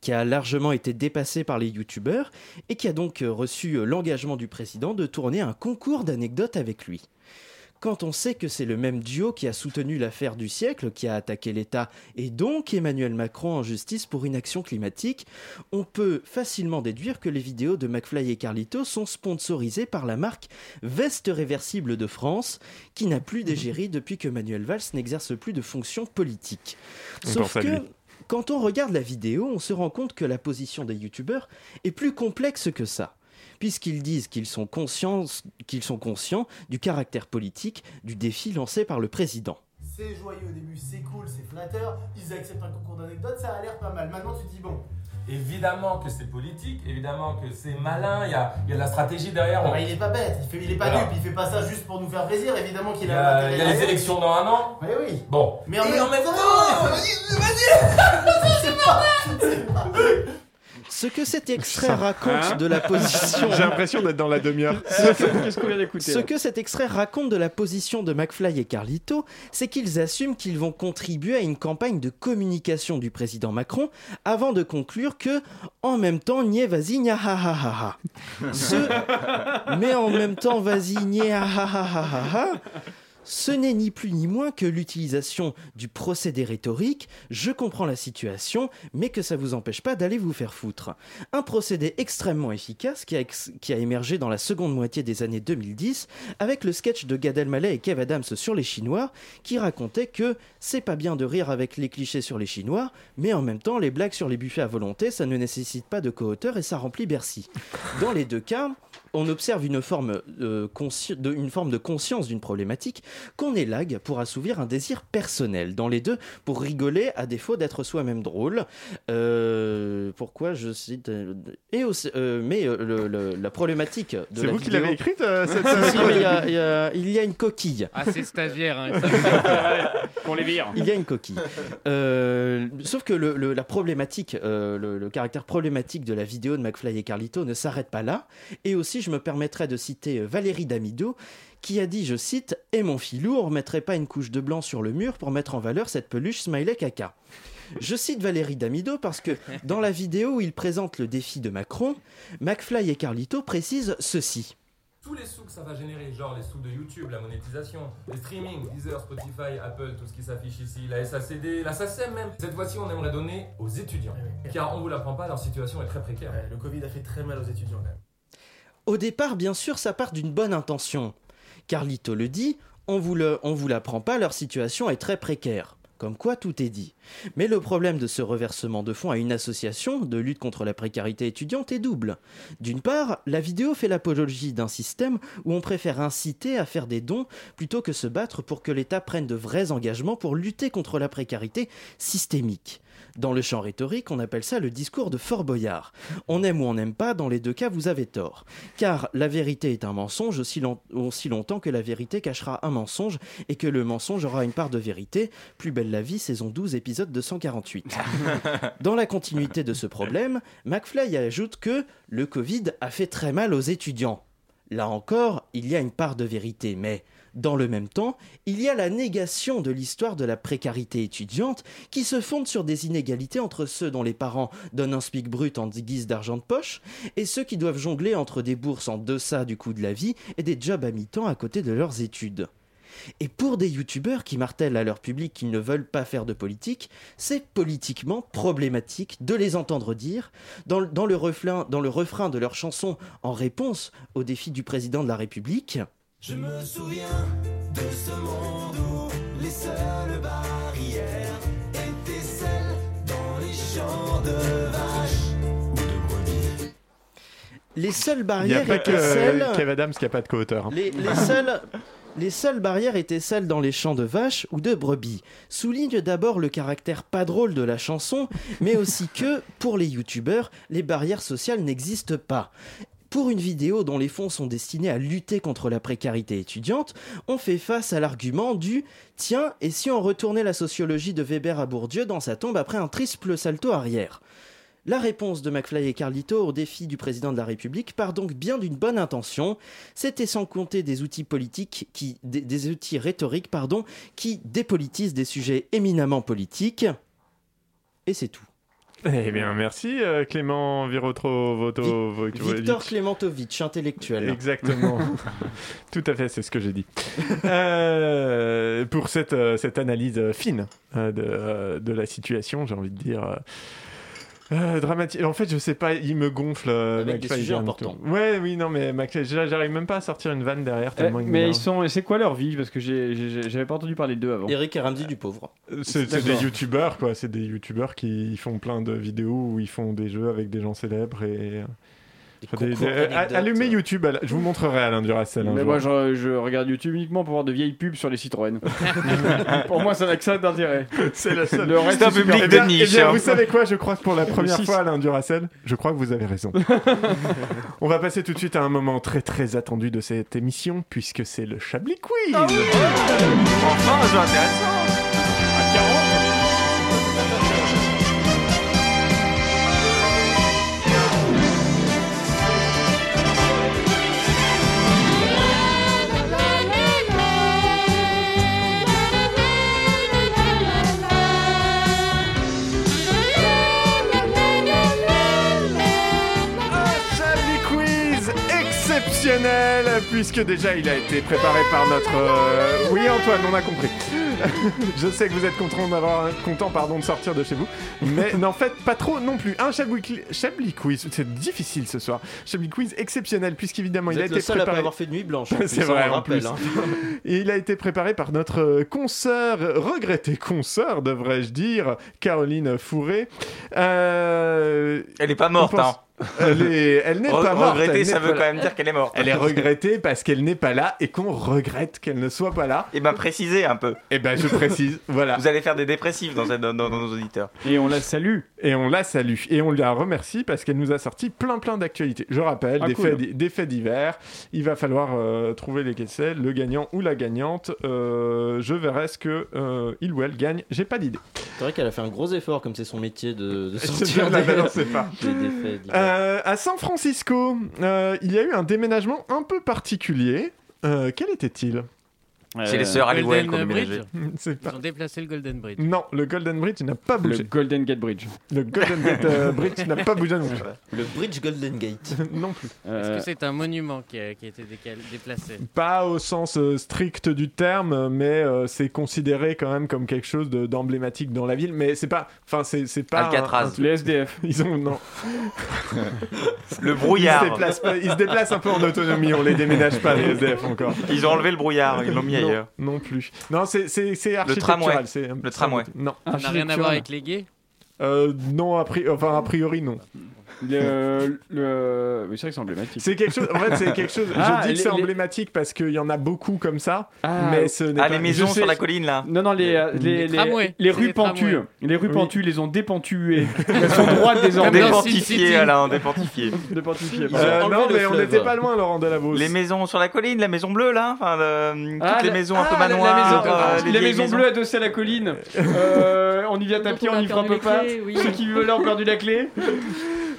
qui a largement été dépassé par les youtubeurs et qui a donc reçu l'engagement du président de tourner un concours d'anecdotes avec lui. Quand on sait que c'est le même duo qui a soutenu l'affaire du siècle, qui a attaqué l'État et donc Emmanuel Macron en justice pour inaction climatique, on peut facilement déduire que les vidéos de McFly et Carlito sont sponsorisées par la marque Veste Réversible de France, qui n'a plus d'égérie depuis que Manuel Valls n'exerce plus de fonction politique. Sauf que quand on regarde la vidéo, on se rend compte que la position des youtubeurs est plus complexe que ça. Puisqu'ils disent qu'ils sont, conscients, qu'ils sont conscients du caractère politique du défi lancé par le président. C'est joyeux au début, c'est cool, c'est flatteur, ils acceptent un concours d'anecdotes, ça a l'air pas mal. Maintenant tu te dis bon. Évidemment que c'est politique, évidemment que c'est malin, il y a, il y a de la stratégie derrière. Ah On- bah, il est pas bête, il, fait, il est pas Voilà. dupe, il fait pas ça juste pour nous faire plaisir, évidemment qu'il Il y a, il y a les élections dans un an. Oui, oui. Bon. Mais en Et même en même temps, temps, Ce que cet extrait raconte Hein de la position. J'ai l'impression d'être dans la demi-heure. Ce que- Ce que cet extrait raconte de la position de McFly et Carlito, c'est qu'ils assument qu'ils vont contribuer à une campagne de communication du président Macron avant de conclure que, en même temps, niais vas-y, nia ha ha ha ha. Ce- Mais en même temps, vas-y, ha ha ha ha ha ha. Ce n'est ni plus ni moins que l'utilisation du procédé rhétorique je comprends la situation, mais que ça vous empêche pas d'aller vous faire foutre. Un procédé extrêmement efficace qui a, émergé dans la seconde moitié des années 2010 avec le sketch de Gad Elmaleh et Kev Adams sur les Chinois qui racontait que c'est pas bien de rire avec les clichés sur les Chinois, mais en même temps les blagues sur les buffets à volonté ça ne nécessite pas de co-auteur et ça remplit Bercy. Dans les deux cas, on observe une forme, euh, de conscience d'une problématique qu'on élague pour assouvir un désir personnel. Dans les deux, pour rigoler à défaut d'être soi-même drôle. Euh, pourquoi je cite euh, et aussi- euh, Mais euh, le- le- la problématique de C'est vous qui l'avez écrite, euh, cette- Si, il y a- il y, a- il y a une coquille. Ah, c'est stagiaire. Hein, Pour les vire. Il y a une coquille. Euh, sauf que le- le- la problématique, euh, le, le caractère problématique de la vidéo de McFly et Carlito ne s'arrête pas là. Et aussi, je me permettrai de citer Valérie Damido, qui a dit, je cite, Et mon filou, on remettrait pas une couche de blanc sur le mur pour mettre en valeur cette peluche smiley caca. Je cite Valérie Damido parce que dans la vidéo où il présente le défi de Macron, McFly et Carlito précisent ceci. tous les sous que ça va générer, genre les sous de YouTube, la monétisation, les streamings, Deezer, Spotify, Apple, tout ce qui s'affiche ici, la SACD, la SACEM même. Cette fois-ci, on aimerait donner aux étudiants. Car on vous l'apprend pas, leur situation est très précaire. Le Covid a fait très mal aux étudiants quand même. Au départ, bien sûr, ça part d'une bonne intention. Carlito le dit, on vous, vous l'apprend pas, leur situation est très précaire. Comme quoi, tout est dit. Mais le problème de ce reversement de fonds à une association de lutte contre la précarité étudiante est double. D'une part, la vidéo fait l'apologie d'un système où on préfère inciter à faire des dons plutôt que se battre pour que l'État prenne de vrais engagements pour lutter contre la précarité systémique. Dans le champ rhétorique, on appelle ça le discours de Fort Boyard. On aime ou on n'aime pas, dans les deux cas, vous avez tort. Car la vérité est un mensonge aussi, long- aussi longtemps que la vérité cachera un mensonge et que le mensonge aura une part de vérité. Plus belle la vie, saison 12, épisode 248. Dans la continuité de ce problème, McFly ajoute que le Covid a fait très mal aux étudiants. Là encore, il y a une part de vérité, mais dans le même temps, il y a la négation de l'histoire de la précarité étudiante qui se fonde sur des inégalités entre ceux dont les parents donnent un spic brut en guise d'argent de poche et ceux qui doivent jongler entre des bourses en deçà du coût de la vie et des jobs à mi-temps à côté de leurs études. Et pour des youtubeurs qui martèlent à leur public qu'ils ne veulent pas faire de politique, c'est politiquement problématique de les entendre dire, dans, dans le refrain de leur chanson en réponse au défi du président de la République, Je me souviens de ce monde où les seules barrières étaient celles dans les champs de vaches. les seules Il n'y a barrières étaient celles. Kev Adams qui a pas de co-auteur. Les, les seules, les seules barrières étaient celles dans les champs de vaches ou de brebis. Souligne d'abord le caractère pas drôle de la chanson, mais aussi que, pour les youtubeurs, les barrières sociales n'existent pas. Pour une vidéo dont les fonds sont destinés à lutter contre la précarité étudiante, on fait face à l'argument du Tiens, et si on retournait la sociologie de Weber à Bourdieu dans sa tombe après un triple salto arrière? La réponse de McFly et Carlito au défi du président de la République part donc bien d'une bonne intention. C'était sans compter des outils politiques qui, des, des outils rhétoriques, pardon, qui dépolitisent des sujets éminemment politiques. Et c'est tout. Eh bien, merci euh, Clément Virotro Voto Victor Klementovitch, intellectuel. Exactement. Tout à fait, c'est ce que j'ai dit. Euh, pour cette, euh, cette analyse fine de, de la situation, j'ai envie de dire. Euh, euh, dramatique. En fait, je sais pas, il me gonfle. euh, Avec des McFly, sujets importants. peu. Ouais, oui, non, mais McFly, j'a- j'arrive même pas à sortir une vanne derrière tellement Eh, il mais ils sont. C'est quoi leur vie? Parce que j'avais pas entendu parler d'eux avant. Eric et Ramsey du pauvre. C'est c'est des youtubeurs, quoi. C'est des youtubeurs qui font plein de vidéos où ils font des jeux avec des gens célèbres et. Des- des- allumez YouTube, je vous montrerai Alain Duracell. un Mais jour. moi, je, je regarde YouTube uniquement pour voir de vieilles pubs sur les Citroën. pour moi, ça n'a que ça d'intérêt. C'est la seule. Le reste, C'est un public de niche, eh bien, hein. vous savez quoi Je crois que pour la première fois, Alain Duracell, je crois que vous avez raison. On va passer tout de suite à un moment très très attendu de cette émission, puisque c'est le Chablis Quiz. Enfin, un jeu intéressant. Exceptionnel, puisque déjà il a été préparé par notre... euh, Oui Antoine, on a compris. je sais que vous êtes content d'avoir content pardon de sortir de chez vous, mais n'en faites pas trop non plus. Un Chablis, Quiz, c'est difficile ce soir. Chablis Quiz exceptionnel, puisqu'évidemment il a été le seul à préparé... avoir fait de nuit blanche. plus, C'est vrai, en rappelle, plus. hein. Il a été préparé par notre euh, consoeur, regrettée consoeur, devrais-je dire, Caroline Fourré. Euh, Elle est pas morte, pense- hein. Elle est- elle n'est Re- pas morte. regretter, elle ça veut pas quand même dire qu'elle est morte. Elle est regrettée parce qu'elle n'est pas là et qu'on regrette qu'elle ne soit pas là. Et ben précisez un peu. Et ben je précise, voilà. Vous allez faire des dépressifs dans, dans- dans nos auditeurs. Et on la salue. Et on la salue. Et on la remercie parce qu'elle nous a sorti plein plein d'actualités. Je rappelle, Ah, des, cool. faits, di- des faits divers. Il va falloir euh, trouver lesquels c'est, le gagnant ou la gagnante. Euh, je verrai ce que euh, il ou elle gagne. J'ai pas d'idée. C'est vrai qu'elle a fait un gros effort, comme c'est son métier de, de sortir des, pas. des- des faits divers. Euh, à San Francisco, euh, il y a eu un déménagement un peu particulier. Euh, quel était-il? C'est les sœurs Halliwell qui ont Golden déménagé. C'est Ils ont déplacé le Golden Bridge. Non, le Golden Bridge n'a pas Le bougé. Golden Gate Bridge. Le Golden Gate euh, Bridge n'a pas bougé non plus. Le Bridge Golden Gate. non plus. Est-ce Euh, que c'est un monument qui a, qui a été déplacé Pas au sens euh, strict du terme, mais euh, c'est considéré quand même comme quelque chose de- d'emblématique dans la ville. Mais c'est pas, enfin c'est c'est pas. Alcatraz. un- un- les SDF. ils ont non. Le Ils se, brouillard. déplacent pas- ils se déplacent un peu en autonomie. On les déménage pas les SDF encore. Ils ont enlevé le brouillard, ils l'ont mis Non, ailleurs. Non plus. Non, c'est c'est c'est tramway. architectural. c'est- Le c'est- tramway. Non. Ça n'a rien à voir avec les gays Euh, non, a priori, enfin a priori non. Le, le... Mais c'est vrai que c'est emblématique. C'est quelque chose. En fait, c'est quelque chose. Ah, je dis que c'est les- les- emblématique parce qu'il y en a beaucoup comme ça, Ah, mais ce n'est Ah, pas. les maisons sais. sur la colline là. Non, non, les, euh, les, Les tramways. les C'est rues les pentues. tramways. Les rues Oui. pentues, les ont dépentuées. Elles sont droites désormais. Dans City. Alain, déportifié. Dépentuées, Euh, pardon. non, mais on n'était pas loin, Laurent Delavos. Les maisons sur la colline, la maison bleue là, enfin le- toutes Ah, les la- maisons un peu ah, la- la manoirs, maison- euh, les, les vieilles maisons maisons. bleues adossées à la colline. Euh, on y vient Dont tapis, on on a n'y perdu frappe les pas. clés, oui. Ceux qui veulent ont perdu la clé.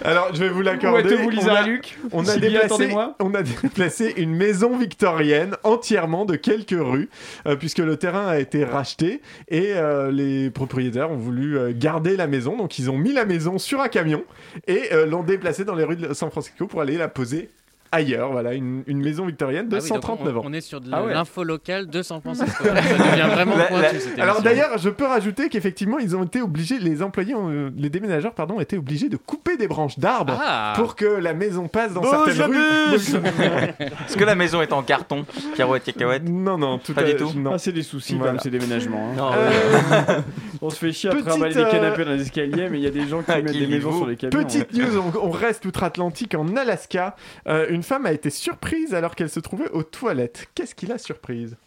Alors, je vais vous l'accorder. On a- et Luc On a, Sylvie, déplacé, attendez-moi. on a déplacé une maison victorienne entièrement de quelques rues, euh, puisque le terrain a été racheté et euh, les propriétaires ont voulu euh, garder la maison. Donc ils ont mis la maison sur un camion et l'ont déplacée dans les rues de San Francisco pour aller la poser ailleurs. Voilà, une, une maison victorienne de Ah oui, donc 139 on, ans. on est sur de Ah ouais. l'info locale de San Francisco. Ça devient vraiment La- pointu la- cette Alors d'ailleurs, je peux rajouter qu'effectivement, ils ont été obligés, les employés, ont, euh, les déménageurs, pardon, ont été obligés de couper des branches d'arbres Ah. pour que la maison passe dans Bouge, certaines rues. Est-ce que la maison est en carton Carouette, cacahuète? Non, non, tout Pas à- du tout. non. Ah, c'est des soucis Voilà. ces déménagements. hein. Non, Euh, On se fait chier à Petite, trimballer des euh, canapés dans les escaliers, mais il y a des gens qui mettent des maisons sur les camions. Petite news, on, on reste outre-Atlantique en Alaska. Euh, une femme a été surprise alors qu'elle se trouvait aux toilettes. Qu'est-ce qui l'a surprise?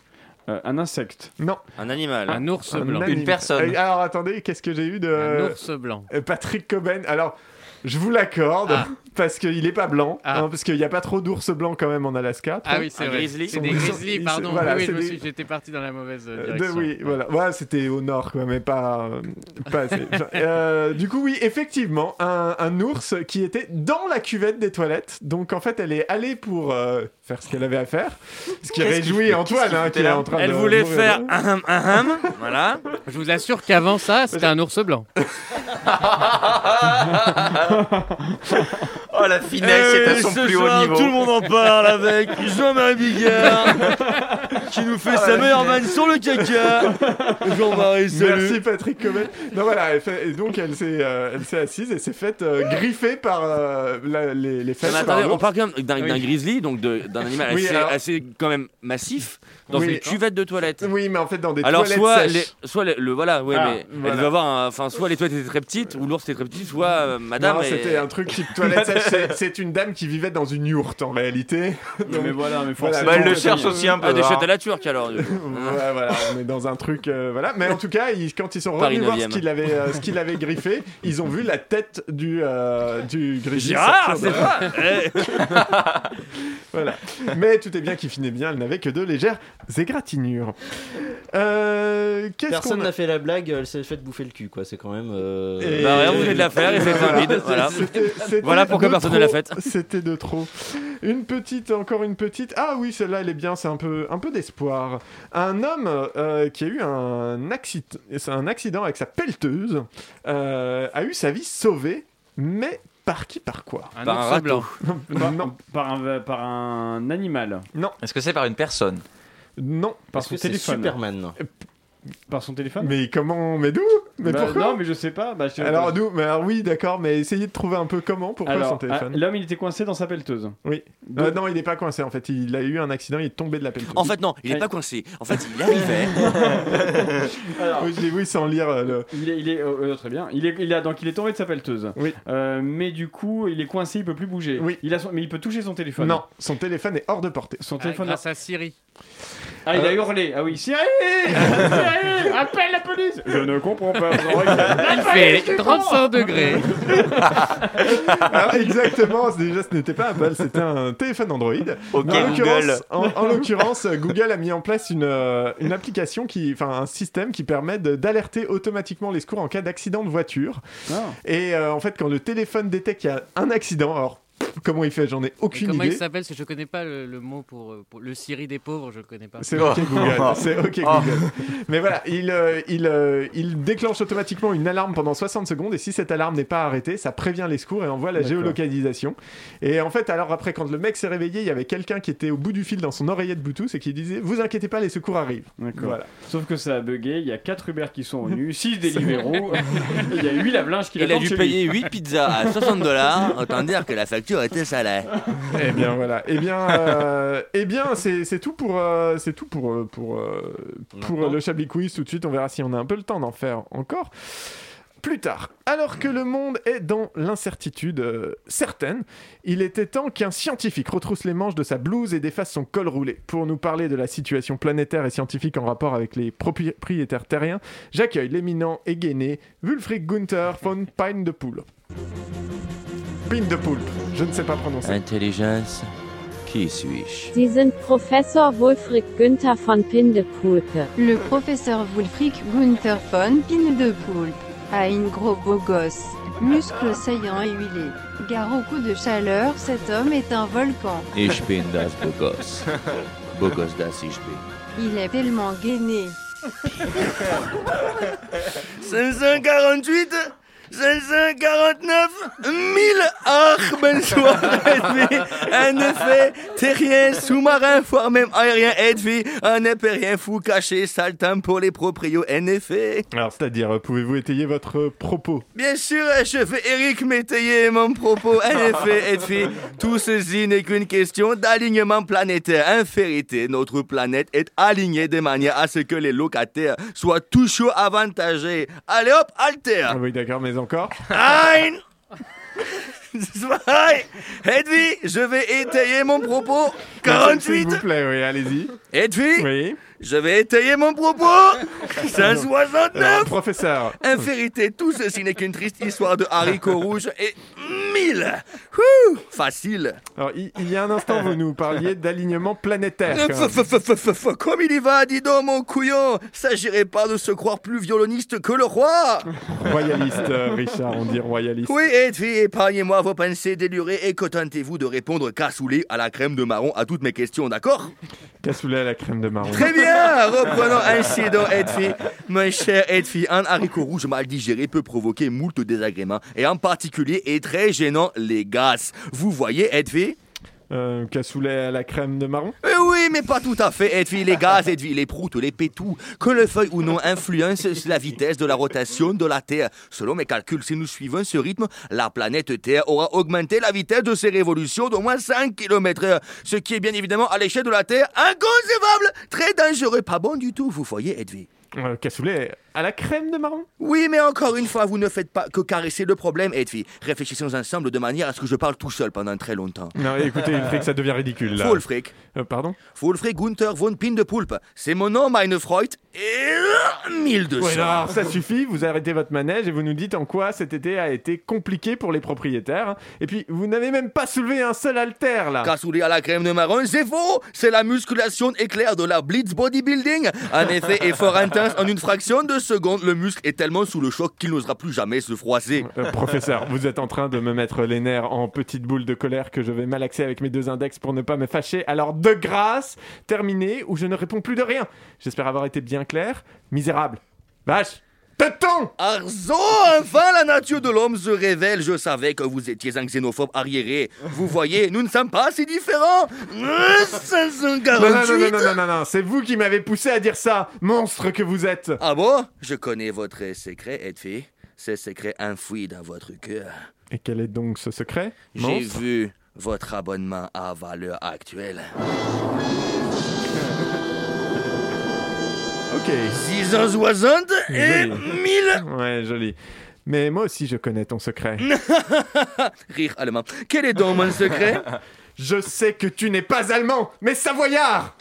Euh, un insecte. Non. Un animal. Un ours Un blanc. anim- Euh, alors attendez, qu'est-ce que j'ai eu de. Un ours blanc. Euh, Patrick Coben. Alors, je vous l'accorde, Ah. Parce qu'il n'est pas blanc, hein, parce qu'il n'y a pas trop d'ours blancs quand même en Alaska. Ah oui, c'est vrai. C'est des grizzlies, pardon. voilà, oui, des- j'étais parti dans la mauvaise euh, Euh, de- direction. oui, voilà. Ouais, c'était au nord, quoi, mais pas, euh, pas assez. Enfin, euh, du coup, oui, effectivement, un, un ours qui était dans la cuvette des toilettes. Donc, en fait, elle est allée pour euh, faire ce qu'elle avait à faire. Ce qui réjouit Antoine, qu'il hein, qui est en train Elle de. voulait mourir faire ahem, ahem, voilà. Je vous assure qu'avant ça, c'était un ours blanc. Oh la finesse est à Eh, son ce plus haut soir, niveau. Tout le monde en parle avec Jean-Marie Bigard qui nous fait Ah, sa meilleure vanne sur le caca. Jean-Marie, salut. Merci Patrick Coben. Non voilà, elle fait- et donc elle s'est, euh, elle s'est assise et s'est faite euh, griffer par euh, la- les, les fesses. Non, attendez, on parle quand même d'un Oui. grizzly, donc d'un animal Oui, assez, alors- assez quand même massif, dans Oui. une cuvette de toilette. Oui, mais en fait dans des Alors toilettes soit sèches. les, soit les- le voilà, ouais, Ah, mais voilà. elle doit avoir, un- soit les toilettes étaient très petites ou l'ours était très petit, soit euh, Madame. non, c'était un truc type toilette sèche. C'est- une dame qui vivait dans une yourte en réalité. Donc, mais voilà, mais voilà, forcément, Bah, elle le cherche aussi un peu. Ah, des hein. chiottes à la turque alors. Ouais, voilà, on est dans un truc, euh, voilà. Mais en tout cas, ils- quand ils sont revenus voir ce 9e. qu'il avait, euh, ce qu'il avait griffé, ils ont vu la tête du euh, du Girard, de- c'est pas. Eh. voilà. Mais tout est bien qui finit bien. Elle n'avait que de légères égratignures. Euh, Personne a- n'a fait la blague, elle s'est fait bouffer le cul, quoi. C'est quand même. euh, Et- Bah rien, vous venez de la faire et c'est. Voilà. Voilà pourquoi personne ne trop. l'a faite. C'était de trop. Une petite, encore une petite. Ah oui, celle-là, elle est bien. C'est un peu, un peu d'espoir. Un homme euh, qui a eu un accident, c'est un accident avec sa pelleteuse euh, a eu sa vie sauvée, mais par qui, par quoi? Un Par un râteau. blanc. Par, Non, par un, par un animal. non, Est-ce que c'est par une personne? Non. Par son que c'est téléphone. Superman? Par son téléphone? Mais comment Mais d'où? Mais Bah, pourquoi Non, mais je sais pas. Bah, je- Alors d'où Mais alors, oui, d'accord. Mais essayez de trouver un peu comment. Pourquoi Alors, son téléphone ah, l'homme, il était coincé dans sa pelleteuse. Oui. Donc- Euh, non, il n'est pas coincé. En fait, il a eu un accident. Il est tombé de la pelleteuse. En fait non, il est pas coincé. En fait, il arrivait. Alors, Oui, je l'ai vu sans lire euh, le. Il est, il est euh, très bien. Il est, il a donc il est tombé de sa pelleteuse. Oui. Euh, mais du coup, il est coincé, il peut plus bouger. Oui. Il a son- mais il peut toucher son téléphone. Non, son téléphone est hors de portée. Son Ah, téléphone. grâce à Siri. Ah, il a hurlé. Ah oui, Siri, Siri, appelle la police. Je ne comprends pas. Il fait 35 degrés. Alors, exactement, déjà ce n'était pas Apple, c'était un téléphone Android. Ok, en Google. l'occurrence- En, en l'occurrence, Google a mis en place une, euh, une application, qui, enfin un système qui permet d'alerter automatiquement les secours en cas d'accident de voiture. Ah. Et euh, en fait, quand le téléphone détecte qu'il y a un accident, alors comment il fait, j'en ai aucune Comment idée. il s'appelle Parce que je connais pas le, le mot pour, euh, pour le Siri des pauvres, je le connais pas. C'est ok Google, c'est ok Oh. Google. Mais voilà, il, euh, il, euh, il déclenche automatiquement une alarme pendant 60 secondes et si cette alarme n'est pas arrêtée, ça prévient les secours et envoie la géolocalisation. Et en fait, alors après, quand le mec s'est réveillé, il y avait quelqu'un qui était au bout du fil dans son oreillette Bluetooth et qui disait Vous inquiétez pas, les secours arrivent. D'accord. Voilà. Sauf que ça a bugué. Il y a 4 Uber qui sont venus, 6 Deliveroo. il y a 8 lave-linge qui Il a dû payer lui. 8 pizzas à 60 dollars. Autant dire que la facture était salée. Eh bien voilà. Eh bien, euh, eh bien, c'est tout pour euh, c'est tout pour euh, pour euh, pour Maintenant. le Chablis Quiz. Tout de suite, on verra si on a un peu le temps d'en faire encore. Plus tard, alors que le monde est dans l'incertitude euh, certaine, il était temps qu'un scientifique retrousse les manches de sa blouse et défasse son col roulé. Pour nous parler de la situation planétaire et scientifique en rapport avec les propriétaires terriens, j'accueille l'éminent et gainé Wulfric Gunther von Pine de Poel. Pine de Poulpe, je ne sais pas prononcer. Intelligence, qui suis-je? Sie sind Professor Wolfric Günther von Pindepulpe. Le professeur Wulfric Gunther von Pindepoulpe a une gros beau gosse, muscles saillants et huilés. Gare au coup de chaleur, cet homme est un volcan. Ich bin das Bogos. Bogos das ich bin. Il est tellement gainé. 548 549 1000 Ach, bonne soirée En effet, terrien, sous-marin, voire même aérien, Edvi, un épérien fou caché, saltin pour les proprios, en effet. Alors, c'est-à-dire, pouvez-vous étayer votre propos? Bien sûr, je vais Eric m'étayer mon propos. En effet, Edfi, tout ceci n'est qu'une question d'alignement planétaire. En vérité, notre planète est alignée de manière à ce que les locataires soient toujours avantagés. Allez hop, alter Ah oui, d'accord, mais encore Ein Edvi, je vais étayer mon propos. S'il 48 vous plaît, oui, allez-y. Edvi, Oui. Je vais étayer mon propos. Alors, 169 professeur. En vérité, tout ceci n'est qu'une triste histoire de haricots rouges et mille Wouh Facile Alors, il, il y a un instant, vous nous parliez d'alignement planétaire. quand même. Comme il y va, dis donc, mon couillon S'agirait pas de se croire plus violoniste que le roi? Royaliste, euh, Richard, on dit royaliste. Oui, Edwy, épargnez-moi vos pensées délurées et contentez-vous de répondre cassoulet à la crème de marron à toutes mes questions, d'accord? Cassoulet à la crème de marron. Très bien Reprenons donc, Edwy. Mon cher Edwy, un haricot rouge mal digéré peut provoquer moult désagréments, et en particulier est très gênant les gaz. Vous voyez, Edwy Euh, cassoulet à la crème de marron? Eh oui, mais pas tout à fait, Edwy. Les gaz, Edwy, les proutes, les pétous, que le feuille ou non influence la vitesse de la rotation de la Terre? Selon mes calculs, si nous suivons ce rythme, la planète Terre aura augmenté la vitesse de ses révolutions d'au moins 5 km heure. Ce qui est bien évidemment à l'échelle de la Terre inconcevable, très dangereux, pas bon du tout, vous voyez, Edwy. Euh, Cassoulet à la crème de marron Oui, mais encore une fois, vous ne faites pas que caresser le problème, Edwy. Réfléchissons ensemble de manière à ce que je parle tout seul pendant très longtemps. Non, écoutez, que ça devient ridicule, là. Fulfric. Euh, pardon Fulfric Gunther von Pindepulp. C'est mon nom, meine Freud. Et 1200. Ouais, non, alors ça suffit, vous arrêtez votre manège et vous nous dites en quoi cet été a été compliqué pour les propriétaires. Et puis, vous n'avez même pas soulevé un seul haltère, là. Cassoulet à la crème de marron, c'est faux C'est la musculation éclair de la Blitz Bodybuilding Un effet effort intense en une fraction de seconde. Le muscle est tellement sous le choc qu'il n'osera plus jamais se froisser. Euh, professeur, vous êtes en train de me mettre les nerfs en petites boules de colère que je vais malaxer avec mes deux index pour ne pas me fâcher. Alors, de grâce, terminé ou je ne réponds plus de rien. J'espère avoir été bien clair. Misérable. Vache Péton Arzo, enfin la nature de l'homme se révèle. Je savais que vous étiez un xénophobe arriéré. Vous voyez, nous ne sommes pas si différents. Non, non, non, non, non, non, c'est vous qui m'avez poussé à dire ça, monstre que vous êtes. Ah bon? Je connais votre secret, Edfi. C'est secret enfoui dans votre cœur. Et quel est donc ce secret? J'ai vu votre abonnement à valeur actuelle. Ok. 660 et Joli. 1000 Ouais, joli. Mais moi aussi, je connais ton secret. Rire allemand. Quel est donc mon secret? Je sais que tu n'es pas allemand, mais savoyard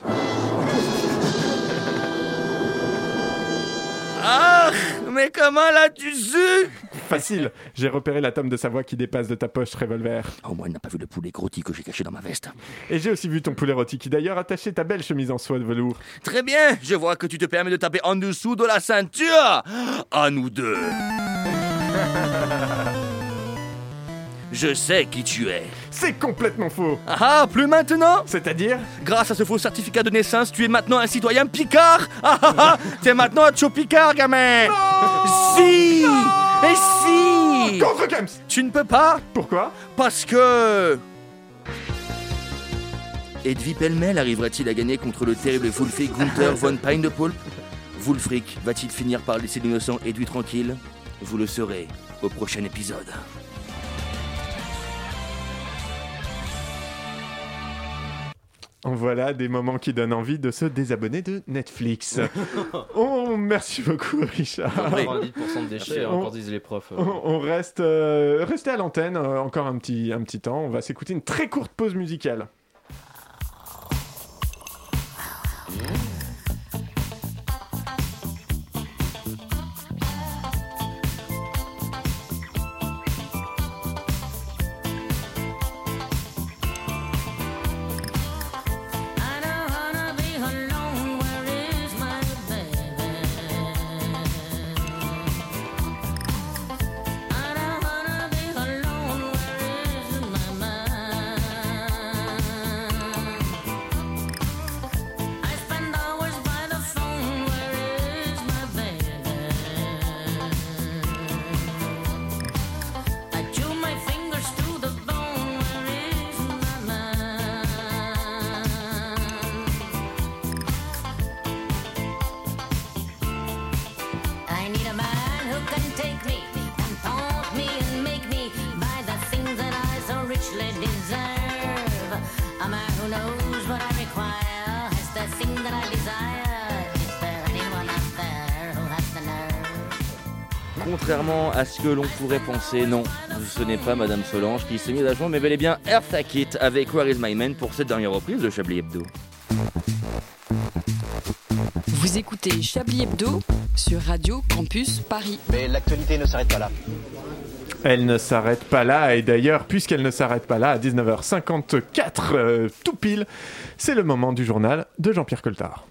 Ah Mais comment l'as-tu su? Facile, j'ai repéré la tome de Savoie qui dépasse de ta poche revolver. Au moins, il n'a pas vu le poulet groti que j'ai caché dans ma veste. Et j'ai aussi vu ton poulet rôti qui d'ailleurs attachait ta belle chemise en soie de velours. Très bien, je vois que tu te permets de taper en dessous de la ceinture. À nous deux. Je sais qui tu es. C'est complètement faux. Ah, plus maintenant? C'est-à-dire? Grâce à ce faux certificat de naissance, tu es maintenant un citoyen Picard? Ah ah ah. T'es maintenant un Joe Picard, gamin. Si. Et si. Contre Kems Tu ne peux pas. Pourquoi? Parce que... Edwy Pellemel arrivera-t-il à gagner contre le terrible Wulfric Gunther von Pindepulp Wulfric va-t-il finir par laisser l'innocent Edwy tranquille? Vous le saurez au prochain épisode. Voilà des moments qui donnent envie de se désabonner de Netflix. oh, merci beaucoup, Richard. 90% de déchets, On- encore disent les profs. euh. On, on reste, euh, restez à l'antenne euh, encore un petit, un petit temps. On va s'écouter une très courte pause musicale. Que l'on pourrait penser, non, ce n'est pas Madame Solange qui s'est mise à joindre, mais bel et bien Eartha Kitt avec Where is My Man pour cette dernière reprise de Chablis Hebdo. Vous écoutez Chablis Hebdo sur Radio Campus Paris. Mais l'actualité ne s'arrête pas là. Elle ne s'arrête pas là, et d'ailleurs, puisqu'elle ne s'arrête pas là, à 19h54, euh, tout pile, c'est le moment du journal de Jean-Pierre Coltard.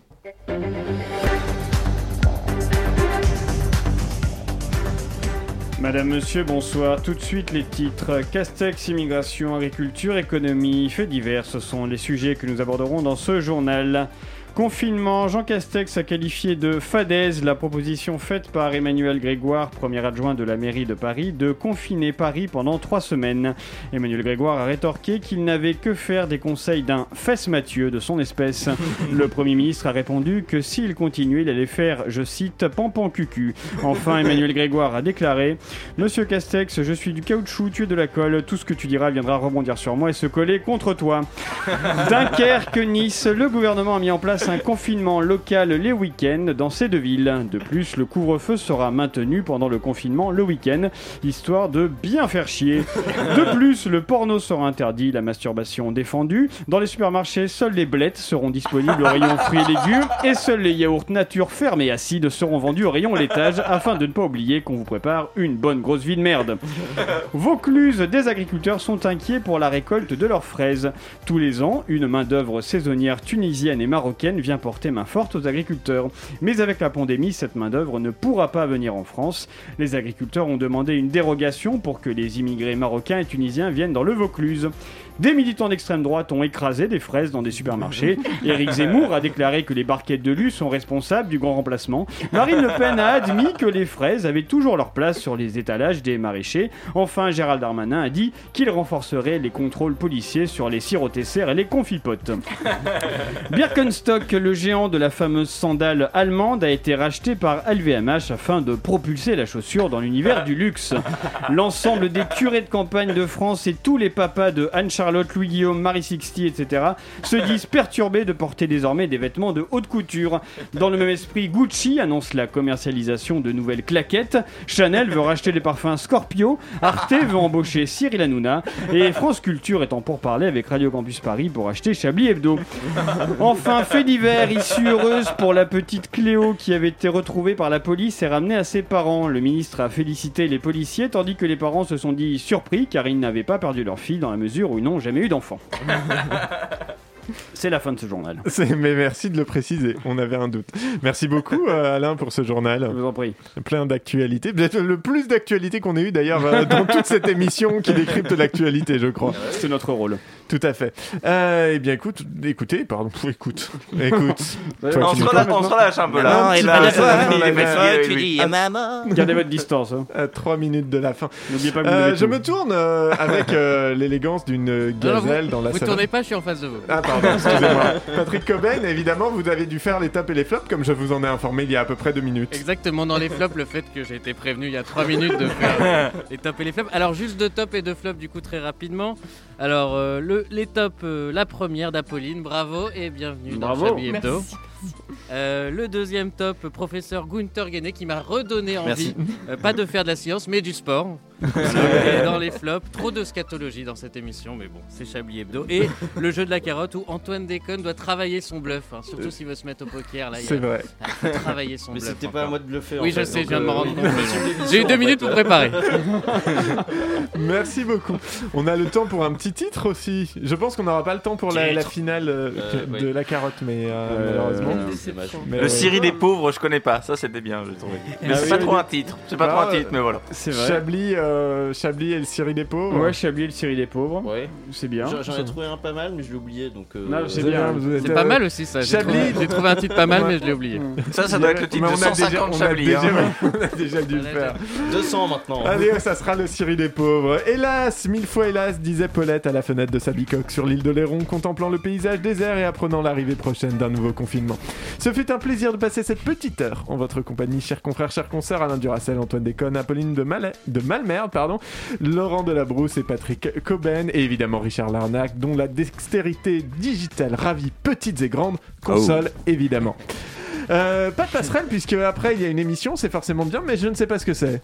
Madame, monsieur, bonsoir. Tout de suite les titres. Castex, immigration, agriculture, économie, faits divers, ce sont les sujets que nous aborderons dans ce journal. Confinement, Jean Castex a qualifié de fadaise la proposition faite par Emmanuel Grégoire, premier adjoint de la mairie de Paris, de confiner Paris pendant trois semaines. Emmanuel Grégoire a rétorqué qu'il n'avait que faire des conseils d'un fesse Mathieu de son espèce. Le Premier ministre a répondu que s'il continuait, il allait faire, je cite, pampan cucu. Enfin, Emmanuel Grégoire a déclaré Monsieur Castex, je suis du caoutchouc, tu es de la colle, tout ce que tu diras viendra rebondir sur moi et se coller contre toi. Dunkerque, Nice, le gouvernement a mis en place un confinement local les week-ends dans ces deux villes. De plus, le couvre-feu sera maintenu pendant le confinement le week-end, histoire de bien faire chier. De plus, le porno sera interdit, la masturbation défendue. Dans les supermarchés, seules les blettes seront disponibles au rayon fruits et légumes et seuls les yaourts nature fermes et acides seront vendus au rayon laitage afin de ne pas oublier qu'on vous prépare une bonne grosse vie de merde. Vaucluse, des agriculteurs sont inquiets pour la récolte de leurs fraises. Tous les ans, une main-d'œuvre saisonnière tunisienne et marocaine vient porter main forte aux agriculteurs. Mais avec la pandémie, cette main-d'œuvre ne pourra pas venir en France. Les agriculteurs ont demandé une dérogation pour que les immigrés marocains et tunisiens viennent dans le Vaucluse. Des militants d'extrême droite ont écrasé des fraises dans des supermarchés. Éric Zemmour a déclaré que les barquettes de lu sont responsables du grand remplacement. Marine Le Pen a admis que les fraises avaient toujours leur place sur les étalages des maraîchers. Enfin, Gérald Darmanin a dit qu'il renforcerait les contrôles policiers sur les sirops et les confipotes. Birkenstock, le géant de la fameuse sandale allemande, a été racheté par LVMH afin de propulser la chaussure dans l'univers du luxe. L'ensemble des curés de campagne de France et tous les papas de Anne-Charlotte, Louis-Guillaume, Marie Sixty, etc. se disent perturbés de porter désormais des vêtements de haute couture. Dans le même esprit, Gucci annonce la commercialisation de nouvelles claquettes, Chanel veut racheter des parfums Scorpio, Arte veut embaucher Cyril Hanouna et France Culture est en pourparlers avec Radio Campus Paris pour acheter Chablis Hebdo. Enfin, fait divers, issue heureuse pour la petite Cléo qui avait été retrouvée par la police et ramenée à ses parents. Le ministre a félicité les policiers tandis que les parents se sont dit surpris car ils n'avaient pas perdu leur fille dans la mesure où ils n'ont jamais eu d'enfant. C'est la fin de ce journal. Mais merci de le préciser, on avait un doute. Merci beaucoup euh, Alain pour ce journal. Je vous en prie. Plein d'actualités. Peut-être le plus d'actualités qu'on ait eu d'ailleurs euh, dans toute cette émission qui décrypte l'actualité, je crois. C'est notre rôle. Tout à fait. Euh, eh bien écoute, écoutez, pardon, écoute, écoute. On se relâche- parles on se maintenant. relâche un peu, là. Non, il va- de tu dis, à- maman. Gardez votre distance. hein. À 3 minutes de la fin. N'oubliez pas que vous Euh, je tout. me tourne euh, avec euh, l'élégance d'une non, gazelle vous, dans la vous salle. tournez pas, je suis en face de vous. Ah pardon, excusez-moi. Patrick Cobain, évidemment, vous avez dû faire les tops et les flops comme je vous en ai informé il y a à peu près deux minutes. Exactement dans les flops, le fait que j'ai été prévenu il y a 3 minutes de faire les tops et les flops. Alors juste deux tops et deux flops du coup très rapidement. Alors euh, le, les tops, euh, la première d'Apolline, bravo et bienvenue Bravo. dans Chablis Hebdo. Merci. Euh, le deuxième top, professeur Gunther Guéné qui m'a redonné envie, Merci. euh, pas de faire de la science mais du sport. Voilà, et dans les flops, trop de scatologie dans cette émission, mais bon, c'est Chablis Hebdo. Et le jeu de la carotte où Antoine Déconne doit travailler son bluff, hein, surtout s'il veut se mettre au poker. Là, il C'est a- vrai. il faut travailler son Mais bluff. c'était pas à moi de bluffer, en Oui, fait, je sais, je viens de me euh, rendre compte. J'ai eu deux en minutes fait. pour préparer. Merci beaucoup. On a le temps pour un petit titre aussi. Je pense qu'on n'aura pas le temps pour la, la finale euh, Euh, de la carotte, mais euh, Euh, malheureusement. C'est. Mais, Le euh, Cyril des pauvres, je connais pas. Ça, c'était bien, j'ai trouvé. Mais Ah c'est oui, pas oui, trop un titre. C'est pas Ah, trop un euh, titre, mais voilà. C'est vrai. Chablis, euh, Chablis et le Cyril des pauvres. Ouais, Chablis et le Cyril des pauvres. Ouais. C'est bien. J'en ai trouvé un pas mal, mais je l'ai oublié donc. euh, Non, c'est Vous bien. C'est euh, pas mal aussi ça. J'ai Chablis. trouvé, j'ai trouvé un titre pas mal, mais je l'ai oublié. Ça, ça doit être le titre Mais de on a déjà- 150 on a Chablis. déjà- hein. on a déjà dû le faire. 200 maintenant. Allez, ça sera le Cyril des pauvres. Hélas, mille fois hélas, disait Paulette à la fenêtre de sa bicoque sur l'île de Léron, contemplant le paysage désert et apprenant l'arrivée prochaine d'un nouveau confinement. Ce fut un plaisir de passer cette petite heure en votre compagnie, chers confrères, chers consoeurs, Alain Duracel, Antoine Déconne, Apolline de, Malais, de Malmerde, pardon, Laurent Delabrousse et Patrick Coben, et évidemment Richard Larnac, dont la dextérité digitale ravit petites et grandes, console évidemment. Euh, pas de passerelle, puisque après il y a une émission, c'est forcément bien, mais je ne sais pas ce que c'est.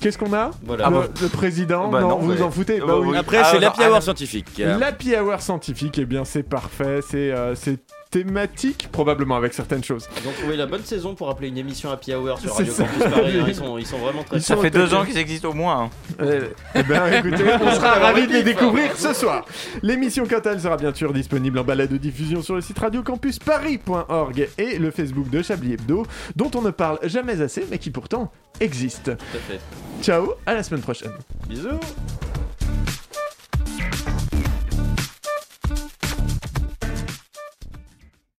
Qu'est-ce qu'on a? Voilà. le, Ah président? Bah non, non, vous en foutez Ah Bah bah oui. oui. Après, c'est l'happy hour scientifique. L'happy hour scientifique, eh bien c'est parfait, c'est euh, c'est thématique, probablement avec certaines choses. Ils ont trouvé la bonne saison pour appeler une émission Happy Hour sur Radio. Campus Paris. hein. Ils, sont, ils sont vraiment très Ça fait deux ans qu'ils existent au moins. hein. Eh ben écoutez, on sera ravis de les découvrir ce soir. L'émission quant à elle sera bien sûr disponible en balade de diffusion sur le site radiocampusparis.org et le Facebook de Chablis Hebdo, dont on ne parle jamais assez, mais qui pourtant existe. Tout à fait. Ciao, à la semaine prochaine. Bisous